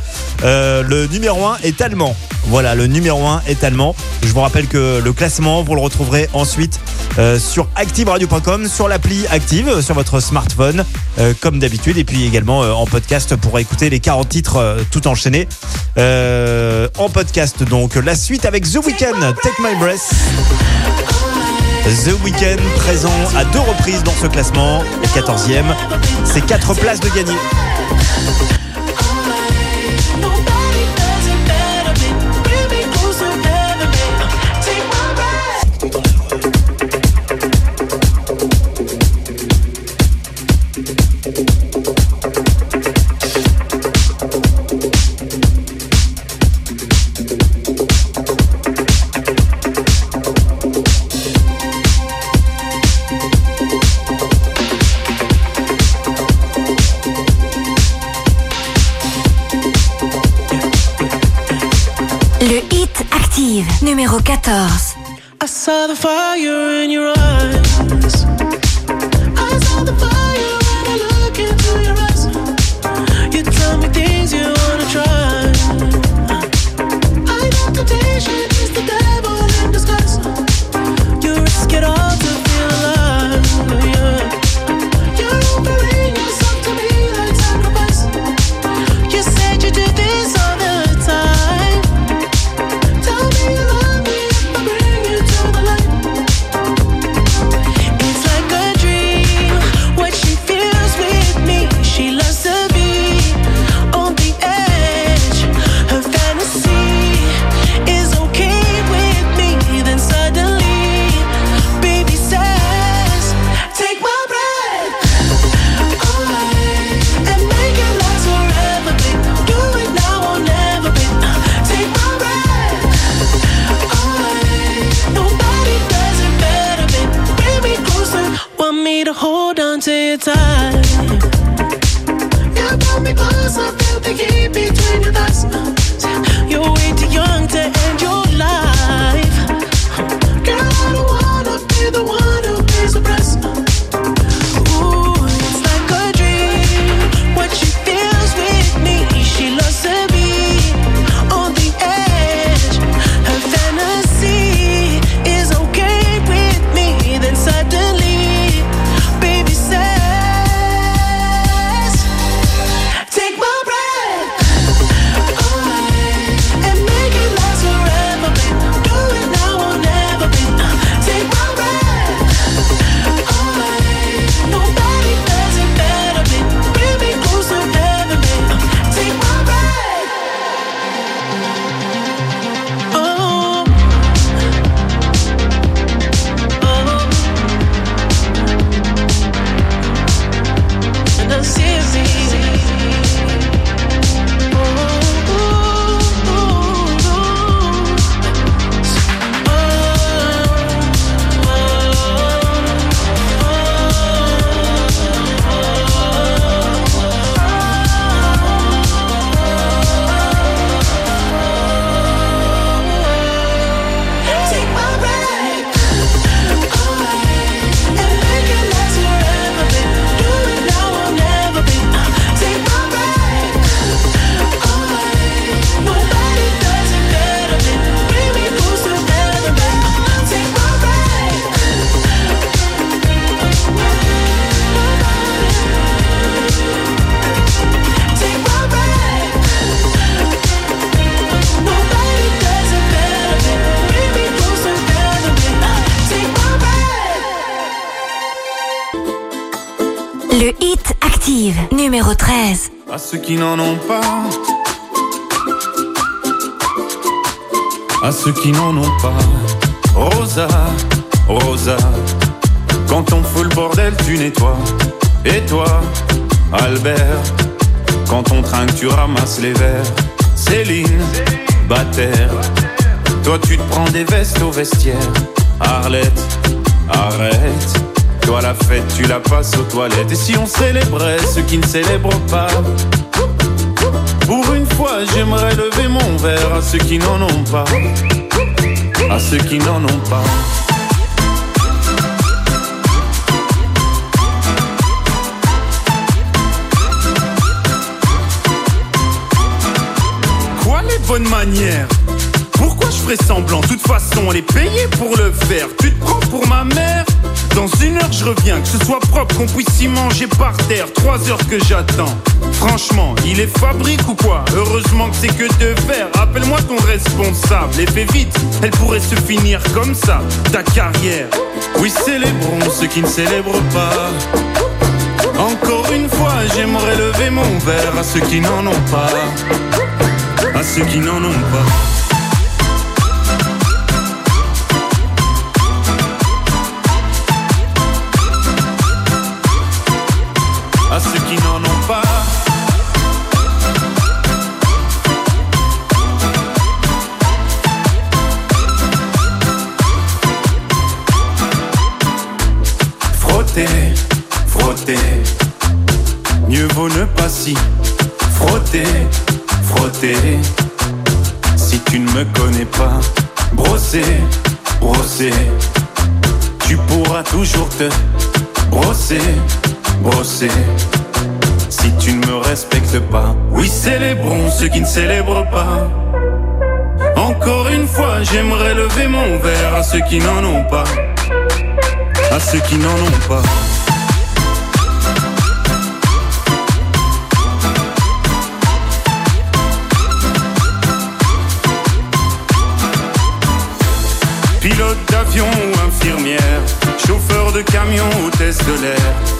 Euh, le numéro 1 est allemand. Voilà, le numéro 1 est allemand. Je vous rappelle que le classement, vous le retrouverez ensuite euh, sur activeradio.com, sur l'appli Active, sur votre smartphone, euh, comme d'habitude, et puis également euh, en podcast pour écouter les 40 titres tout enchaînés. En podcast, donc, la suite avec The Weeknd, Take My Breath. The Weeknd présent à deux reprises dans ce classement, le 14e. C'est 4 places de gagné.
Numéro 14.
I saw the fire in your
ceux qui n'en ont pas. À ceux qui n'en ont pas. Rosa, Rosa. Quand on fout le bordel, tu nettoies. Et toi, Albert. Quand on trinque, tu ramasses les verres. Céline, Bataire. Toi, tu te prends des vestes au vestiaire. Arlette, arrête. Toi, la fête, tu la passes aux toilettes. Et si on célébrait ceux qui ne célèbrent comme ça, ta carrière. Oui, célébrons ceux qui ne célèbrent pas. Encore une fois, j'aimerais lever mon verre à ceux qui n'en ont pas. À ceux qui n'en ont pas. Célèbrent pas. Encore une fois, j'aimerais lever mon verre à ceux qui n'en ont pas. À ceux qui n'en ont pas. Pilote d'avion ou infirmière, chauffeur de camion, hôtesse de l'air,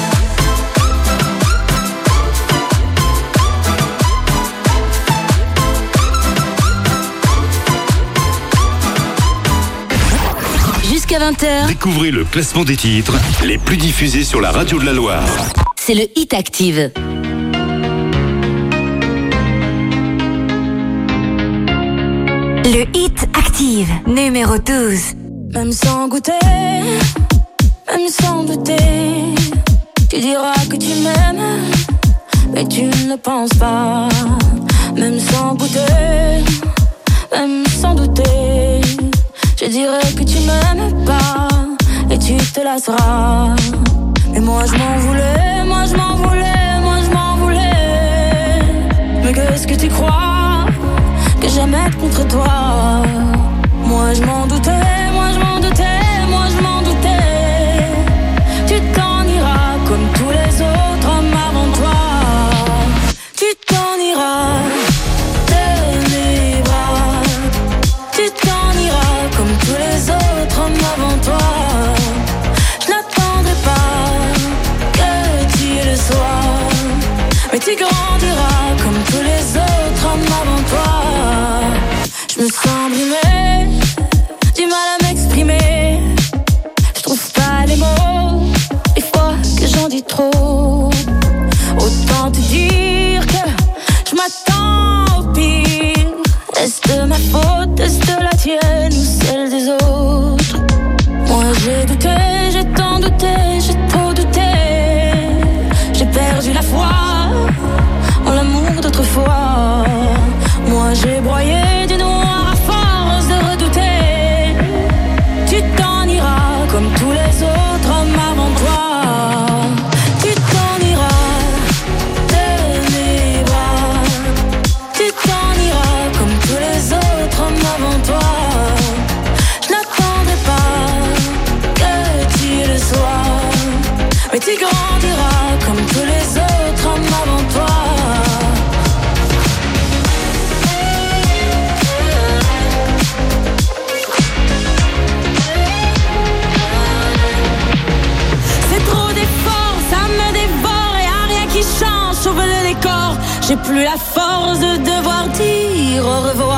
Jusqu'à 20h,
Découvrez le classement des titres les plus diffusés sur la radio de la Loire.
c'est le Hit Active.
Le Hit Active, numéro 12.
Même sans goûter, même sans douter, tu diras que tu m'aimes, mais tu ne penses pas. Même sans goûter, même sans douter, je dirais que tu m'aimes pas et tu te lasseras. Mais moi je m'en voulais, moi je m'en voulais, moi je m'en voulais. Mais qu'est-ce que tu crois que j'aimais être contre toi? Moi je m'en doutais, moi je m'en doutais, moi je m'en doutais. Tu t'en iras comme tous les autres tu grandiras comme tous les autres hommes avant toi. Je me sens brûlée, du mal à m'exprimer. Je trouve pas les mots, des fois que j'en dis trop. Autant te dire que je m'attends au pire. Est-ce de ma faute, est-ce de la tienne? Plus la force de devoir dire au revoir.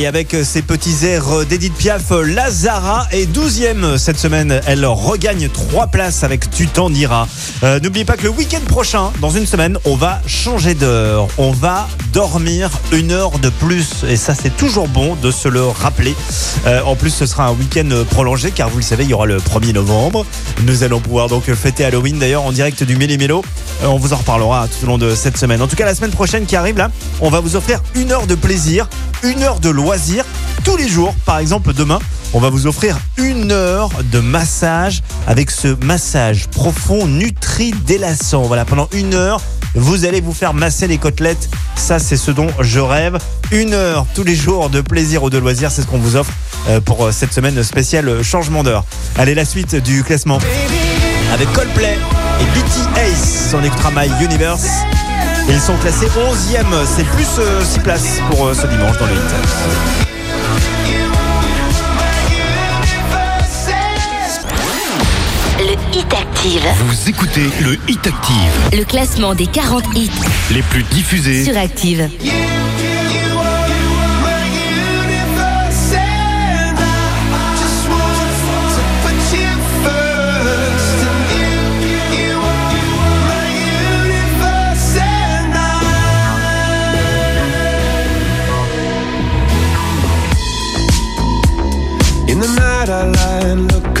Et avec euh, ses petits airs euh, d'Edith Piaf, euh, Lazara est 12e cette semaine. Elle regagne 3 places avec Tu t'en iras. N'oubliez pas que le week-end prochain, dans une semaine, on va changer d'heure. On va dormir une heure de plus. Et ça, c'est toujours bon de se le rappeler. En plus, ce sera un week-end prolongé car vous le savez, il y aura le 1er novembre. Nous allons pouvoir donc fêter Halloween d'ailleurs en direct du Méli Mélo. Euh, On vous en reparlera tout au long de cette semaine. En tout cas, la semaine prochaine qui arrive là, on va vous offrir une heure de plaisir, une heure de loisir tous les jours. Par exemple, demain, on va vous offrir une heure de massage avec ce massage profond nutri-délassant. Voilà, pendant une heure, vous allez vous faire masser les côtelettes. Ça, c'est ce dont je rêve. Une heure tous les jours de plaisir ou de loisir, c'est ce qu'on vous offre euh, pour euh, cette semaine spéciale changement d'heure. Allez, la suite du classement avec Coldplay et BTS. On écoutera My Universe. Et ils sont classés 11e. C'est plus 6 places pour euh, ce dimanche dans le hit.
Le Hit Active.
Vous écoutez le Hit Active.
Le classement des 40 hits
Les plus diffusés.
sur Active.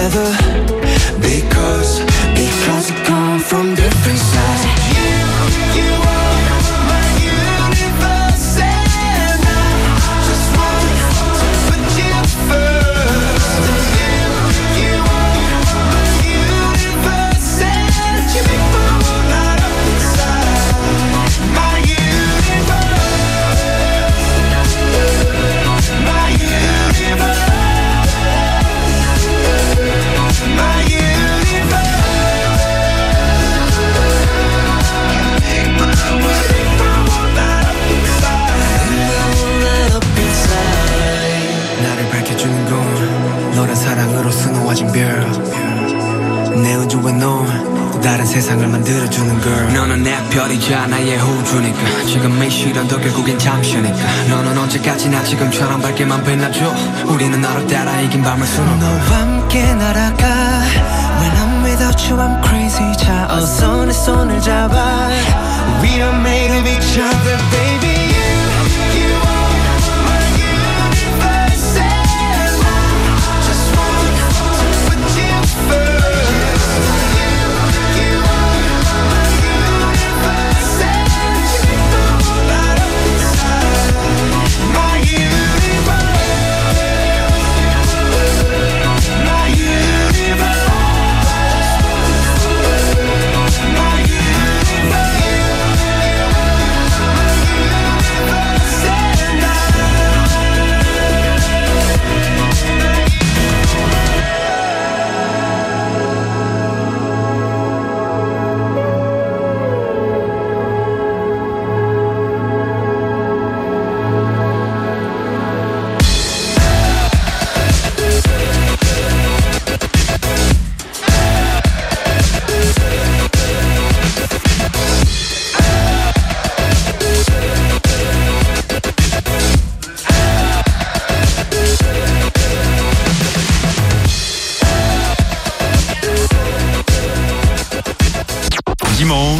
Together. Because, because we come from different sides 사랑으로 수놓아진 별 내 우주에 넌또 다른 세상을 만들어주는 girl. 너는 내 별이자 나의 호주니까. 지금 이 시련도 결국엔 잠시니까. 너는 언제까지나 지금처럼 밝게만 빛나줘. 우리는 너를 따라 이긴 밤을 수놓아 너와 함께 날아가. When I'm without you I'm crazy. 자 어서 내 손을 잡아. We are made of each other baby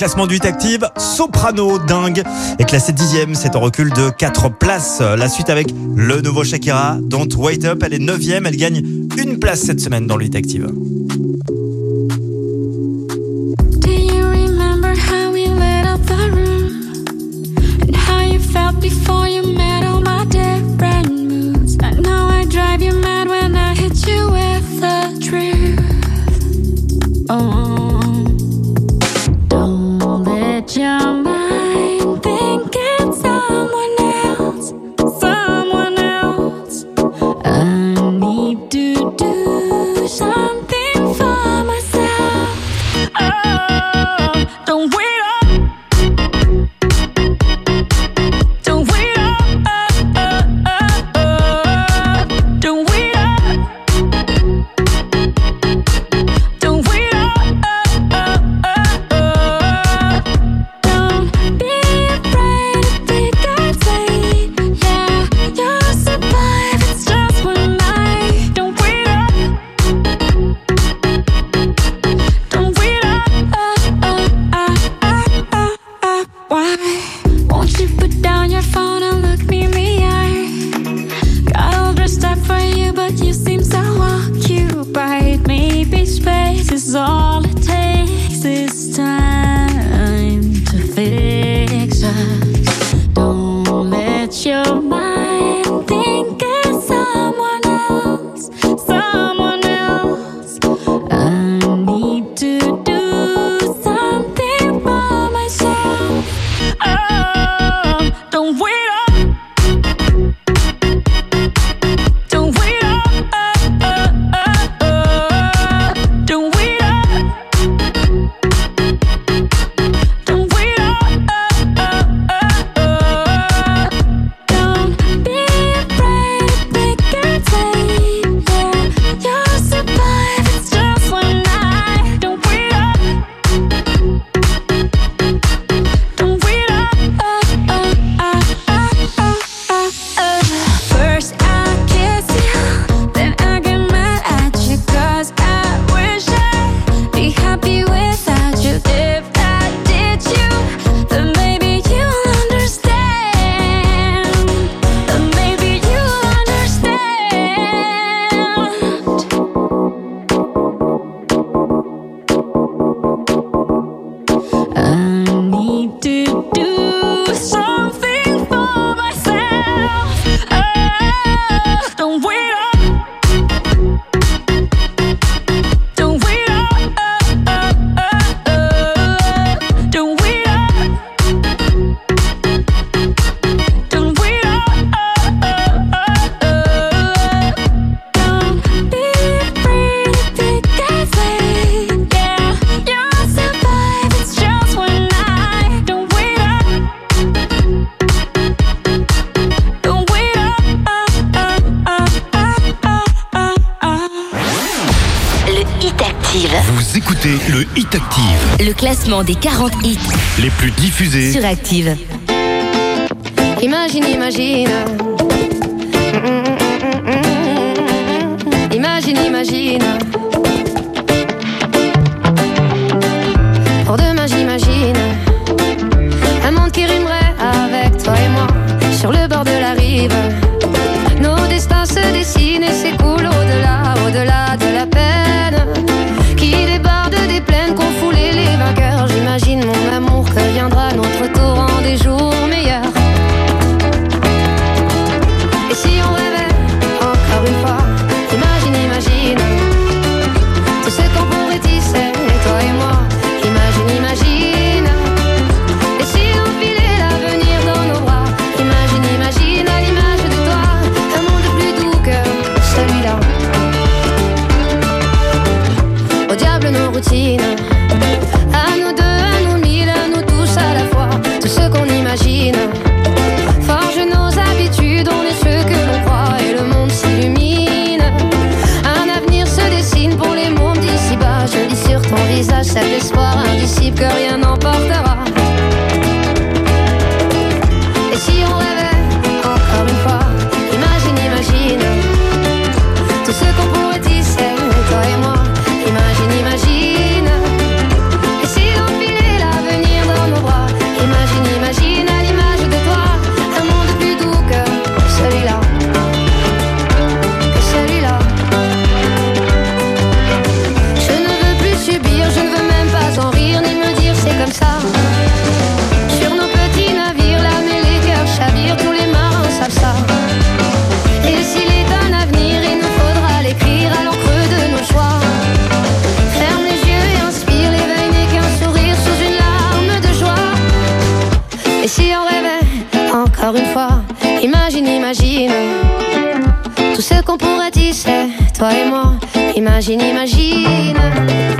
classement du 8 Active, Soprano dingue est classé 10 c'est en recul de 4 places. La suite avec le nouveau Shakira, Don't Wait Up, elle est 9 elle gagne une place cette semaine dans le 8 Active.
Active.
imagine. Tout ce qu'on pourrait dire, c'est toi et moi. Imagine, imagine.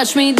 watch me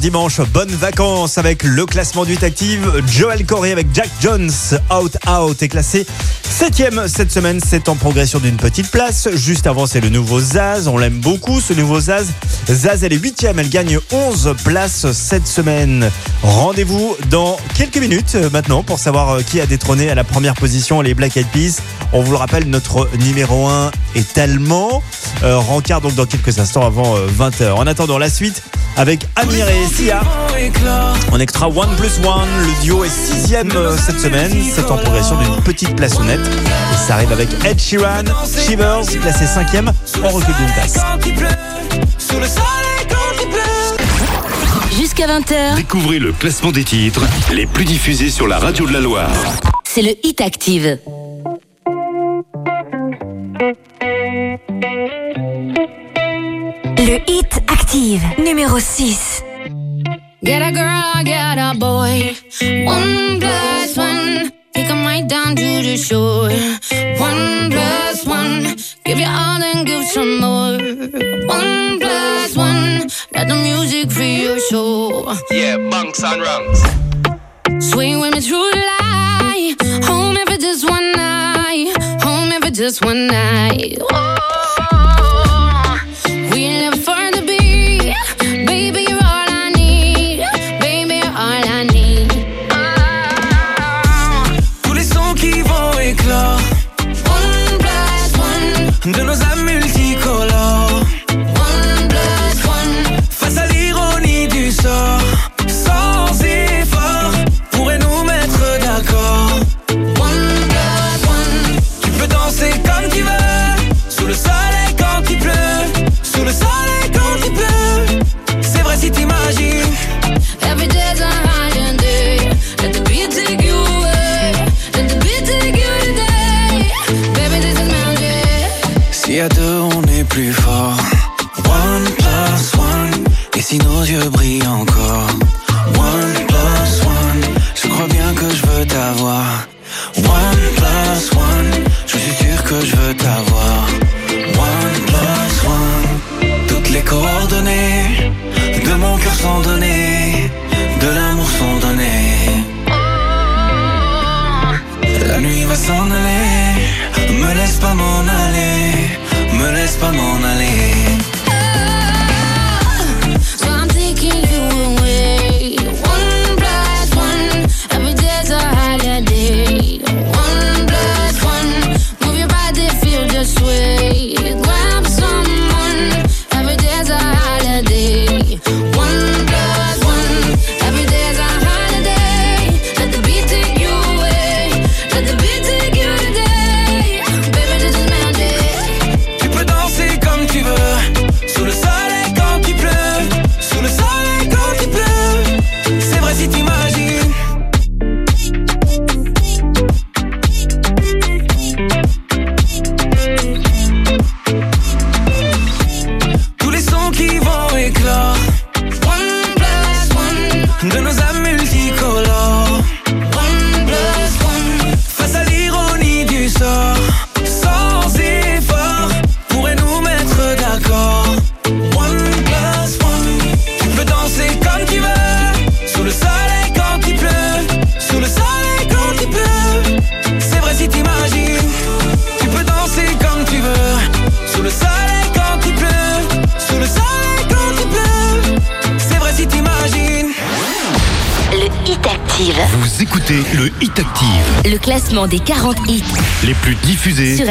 dimanche, bonnes vacances avec le classement du Active. Joel Corey avec Jack Jones, Out Out est classé 7ème cette semaine. C'est en progression d'une petite place. Juste avant, c'est le nouveau Zaz. On l'aime beaucoup ce nouveau Zaz. Zaz, elle est 8ème. Elle gagne 11 places cette semaine. Rendez-vous dans quelques minutes euh, maintenant pour savoir euh, qui a détrôné à la première position les Black Eyed Peas. On vous le rappelle, notre numéro 1 est allemand. Euh, rencard donc dans quelques instants avant 20h. En attendant la suite avec Amir et Sia. En extra One plus One, le duo est sixième euh, cette semaine. C'est en progression d'une petite place honnête. Et ça arrive avec Ed Sheeran, Shivers, classé cinquième. On recule d'une place.
Jusqu'à 20h,
Découvrez le classement des titres les plus diffusés sur la radio de la Loire.
c'est le Hit Active.
Le hit active numéro 6.
Get a girl, get a boy. One plus one. Take 'em right down to the shore. One plus one. Give you all and give some more. One plus one. Let the music free your soul.
Yeah, bunks and rungs.
Swing with me through the light. Home if it's just one night. Home if it's just one night. Oh,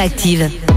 diffusés.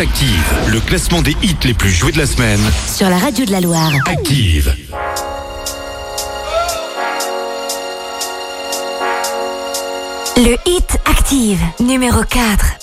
Active,
le
classement des hits les plus joués de la semaine.
Sur la radio de la Loire.
Active.
Le hit Active, numéro 4.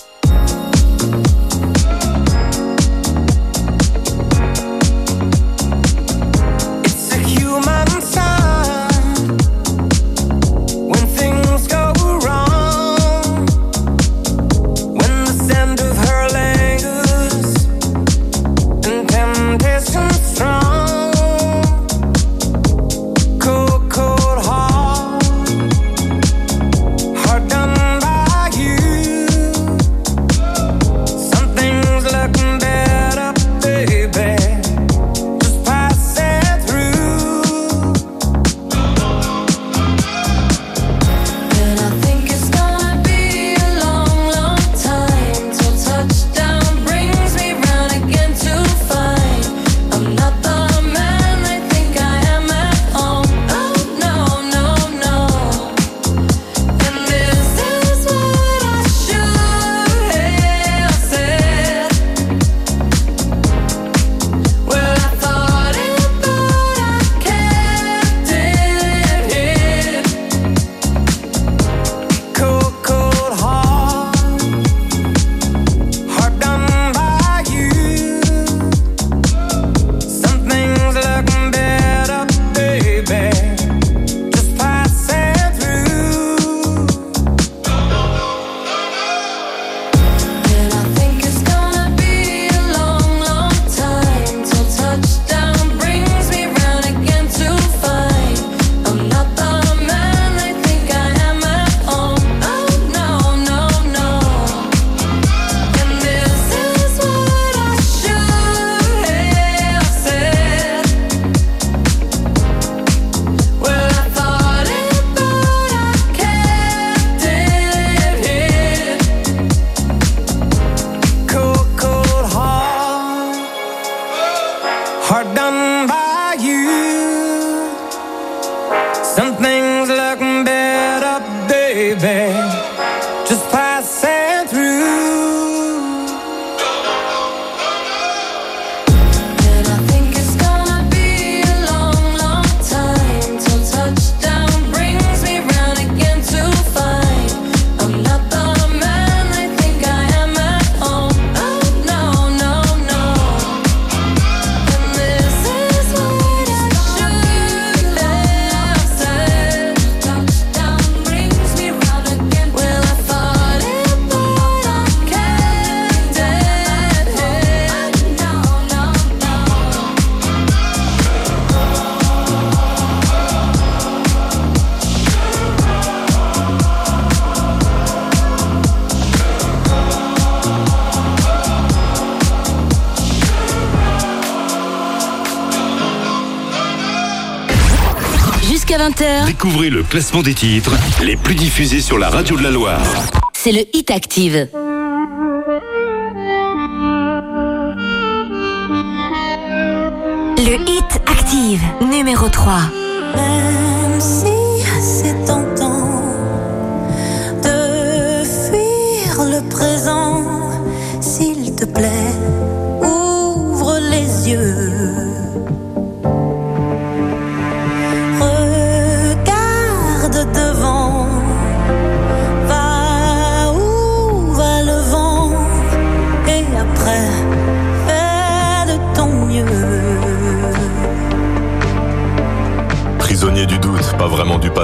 Découvrez le classement des titres les plus diffusés sur la radio de la Loire.
c'est le Hit Active.
Le Hit Active, numéro 3.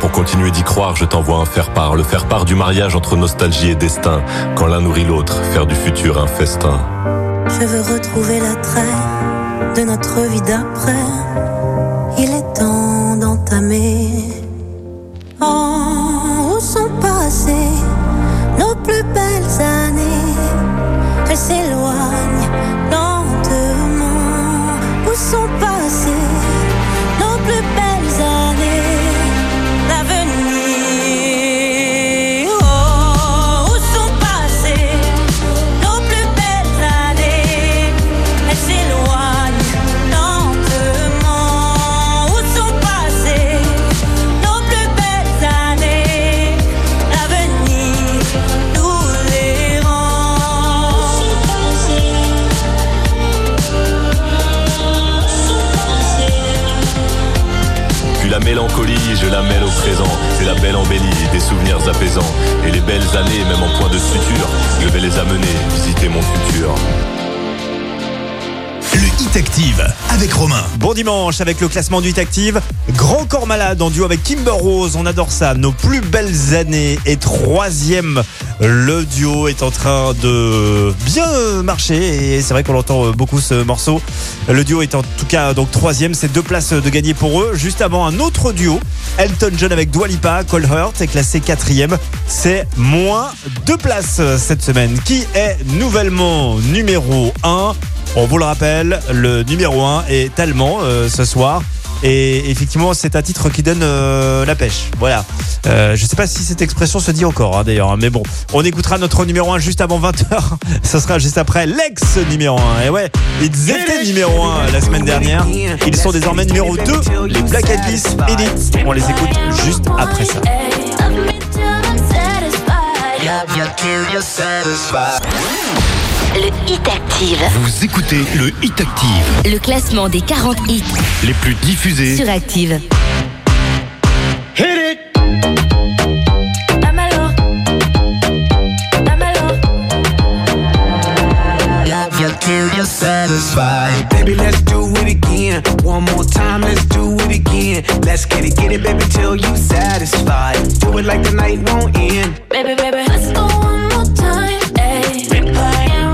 Pour continuer d'y croire, je t'envoie un faire-part. Le faire-part du mariage entre nostalgie et destin. Quand l'un nourrit l'autre, faire du futur un festin.
Je veux retrouver l'attrait de notre vie d'après. Il est temps d'entamer. Oh, où sont passées nos plus belles années? Elles s'éloignent lentement. Où sont passées
la mêle au présent. C'est la belle embellie, des souvenirs apaisants. Et les belles années, même en point de suture, je vais les amener visiter mon futur.
Le Hit Active avec Romain. Bon dimanche avec le classement du Hit Active. Grand corps malade en duo avec Kimber Rose. On adore ça. Nos plus belles années. Et troisième, le duo est en train de bien marcher. Et c'est vrai qu'on entend beaucoup ce morceau. Le duo est en tout cas donc troisième. C'est deux places de gagner pour eux. Juste avant un autre duo. Elton John avec Dua Lipa. Cold Heart est classé quatrième. C'est moins deux places cette semaine. Qui est nouvellement numéro 1 on vous le rappelle, le numéro 1 est Allemand euh, ce soir. Et effectivement, c'est un titre qui donne euh, la pêche. Voilà. Euh, je sais pas si cette expression se dit encore, hein, d'ailleurs. hein, mais bon, on écoutera notre numéro 1 juste avant 20h. Ce (laughs) sera juste après l'ex numéro 1. Et ouais, ils étaient numéro 1 la semaine dernière. Ils sont désormais numéro 2. Les Black Eyed Peas Elite. On les écoute juste après ça.
Le Hit Active.
Vous écoutez le Hit Active,
Le classement des 40 hits
les plus diffusés.
sur Active.
Hit it.
Love you till you're satisfied. Baby, let's do it again. One more time, let's do it again. Let's get it, get it, baby, till you satisfied. Do it like the night won't end.
Baby, baby, let's go one more time. Ayy, replay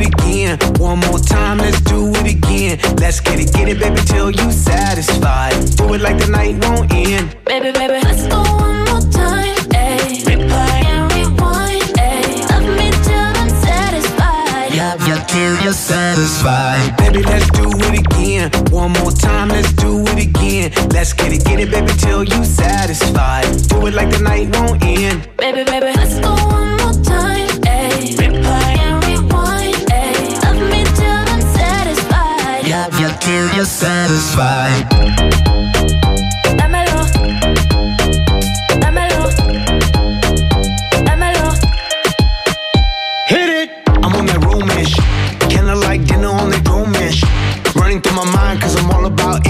it again. One more time, let's do it again. Let's get it, get it, baby, till you satisfied. Do it like the night won't end.
Baby, baby, let's go one more time. Ayy, replay and rewind. Ayy, love me till I'm satisfied.
Love you till you're satisfied. Baby, let's do it again. One more time, let's do it again. Let's get it, get it, baby, till you satisfied. Do it like the night won't end.
Baby, baby, let's go one more time. Ayy, Love
you till you're satisfied.
Dámelo. Dámelo. Dámelo.
Hit it! I'm on that roamish. Kinda like dinner on that roamish. Running through my mind, cause I'm all about it.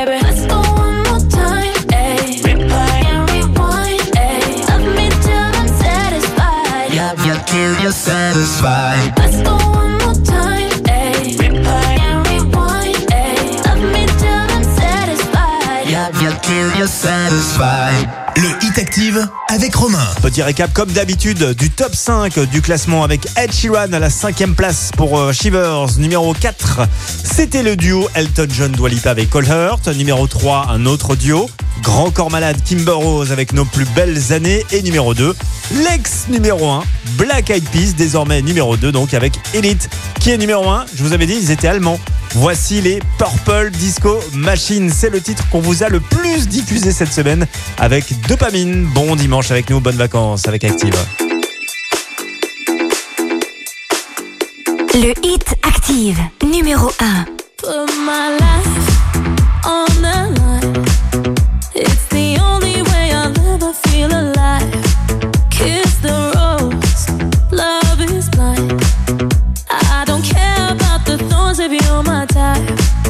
Till
you're satisfied.
Let's go.
Le Hit Active avec Romain. Petit récap comme d'habitude du top 5 du classement avec Ed Sheeran à la cinquième place pour euh, Shivers. Numéro 4, c'était le duo Elton John Dwalipa avec Cole Hurt. Numéro 3, un autre duo. Grand Corps Malade Kimber Rose avec nos plus belles années. Et numéro 2, l'ex numéro 1, Black Eyed Peas, désormais numéro 2, donc avec Elite. Qui est numéro 1 Je vous avais dit, ils étaient allemands. Voici les Purple Disco Machine. C'est le titre qu'on vous a le plus diffusé cette semaine avec Dopamine. Bon dimanche avec nous, bonnes vacances avec Active.
Le hit active numéro 1.
Put my life on the the thorns if you're my type.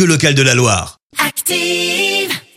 Radio, locale de la Loire.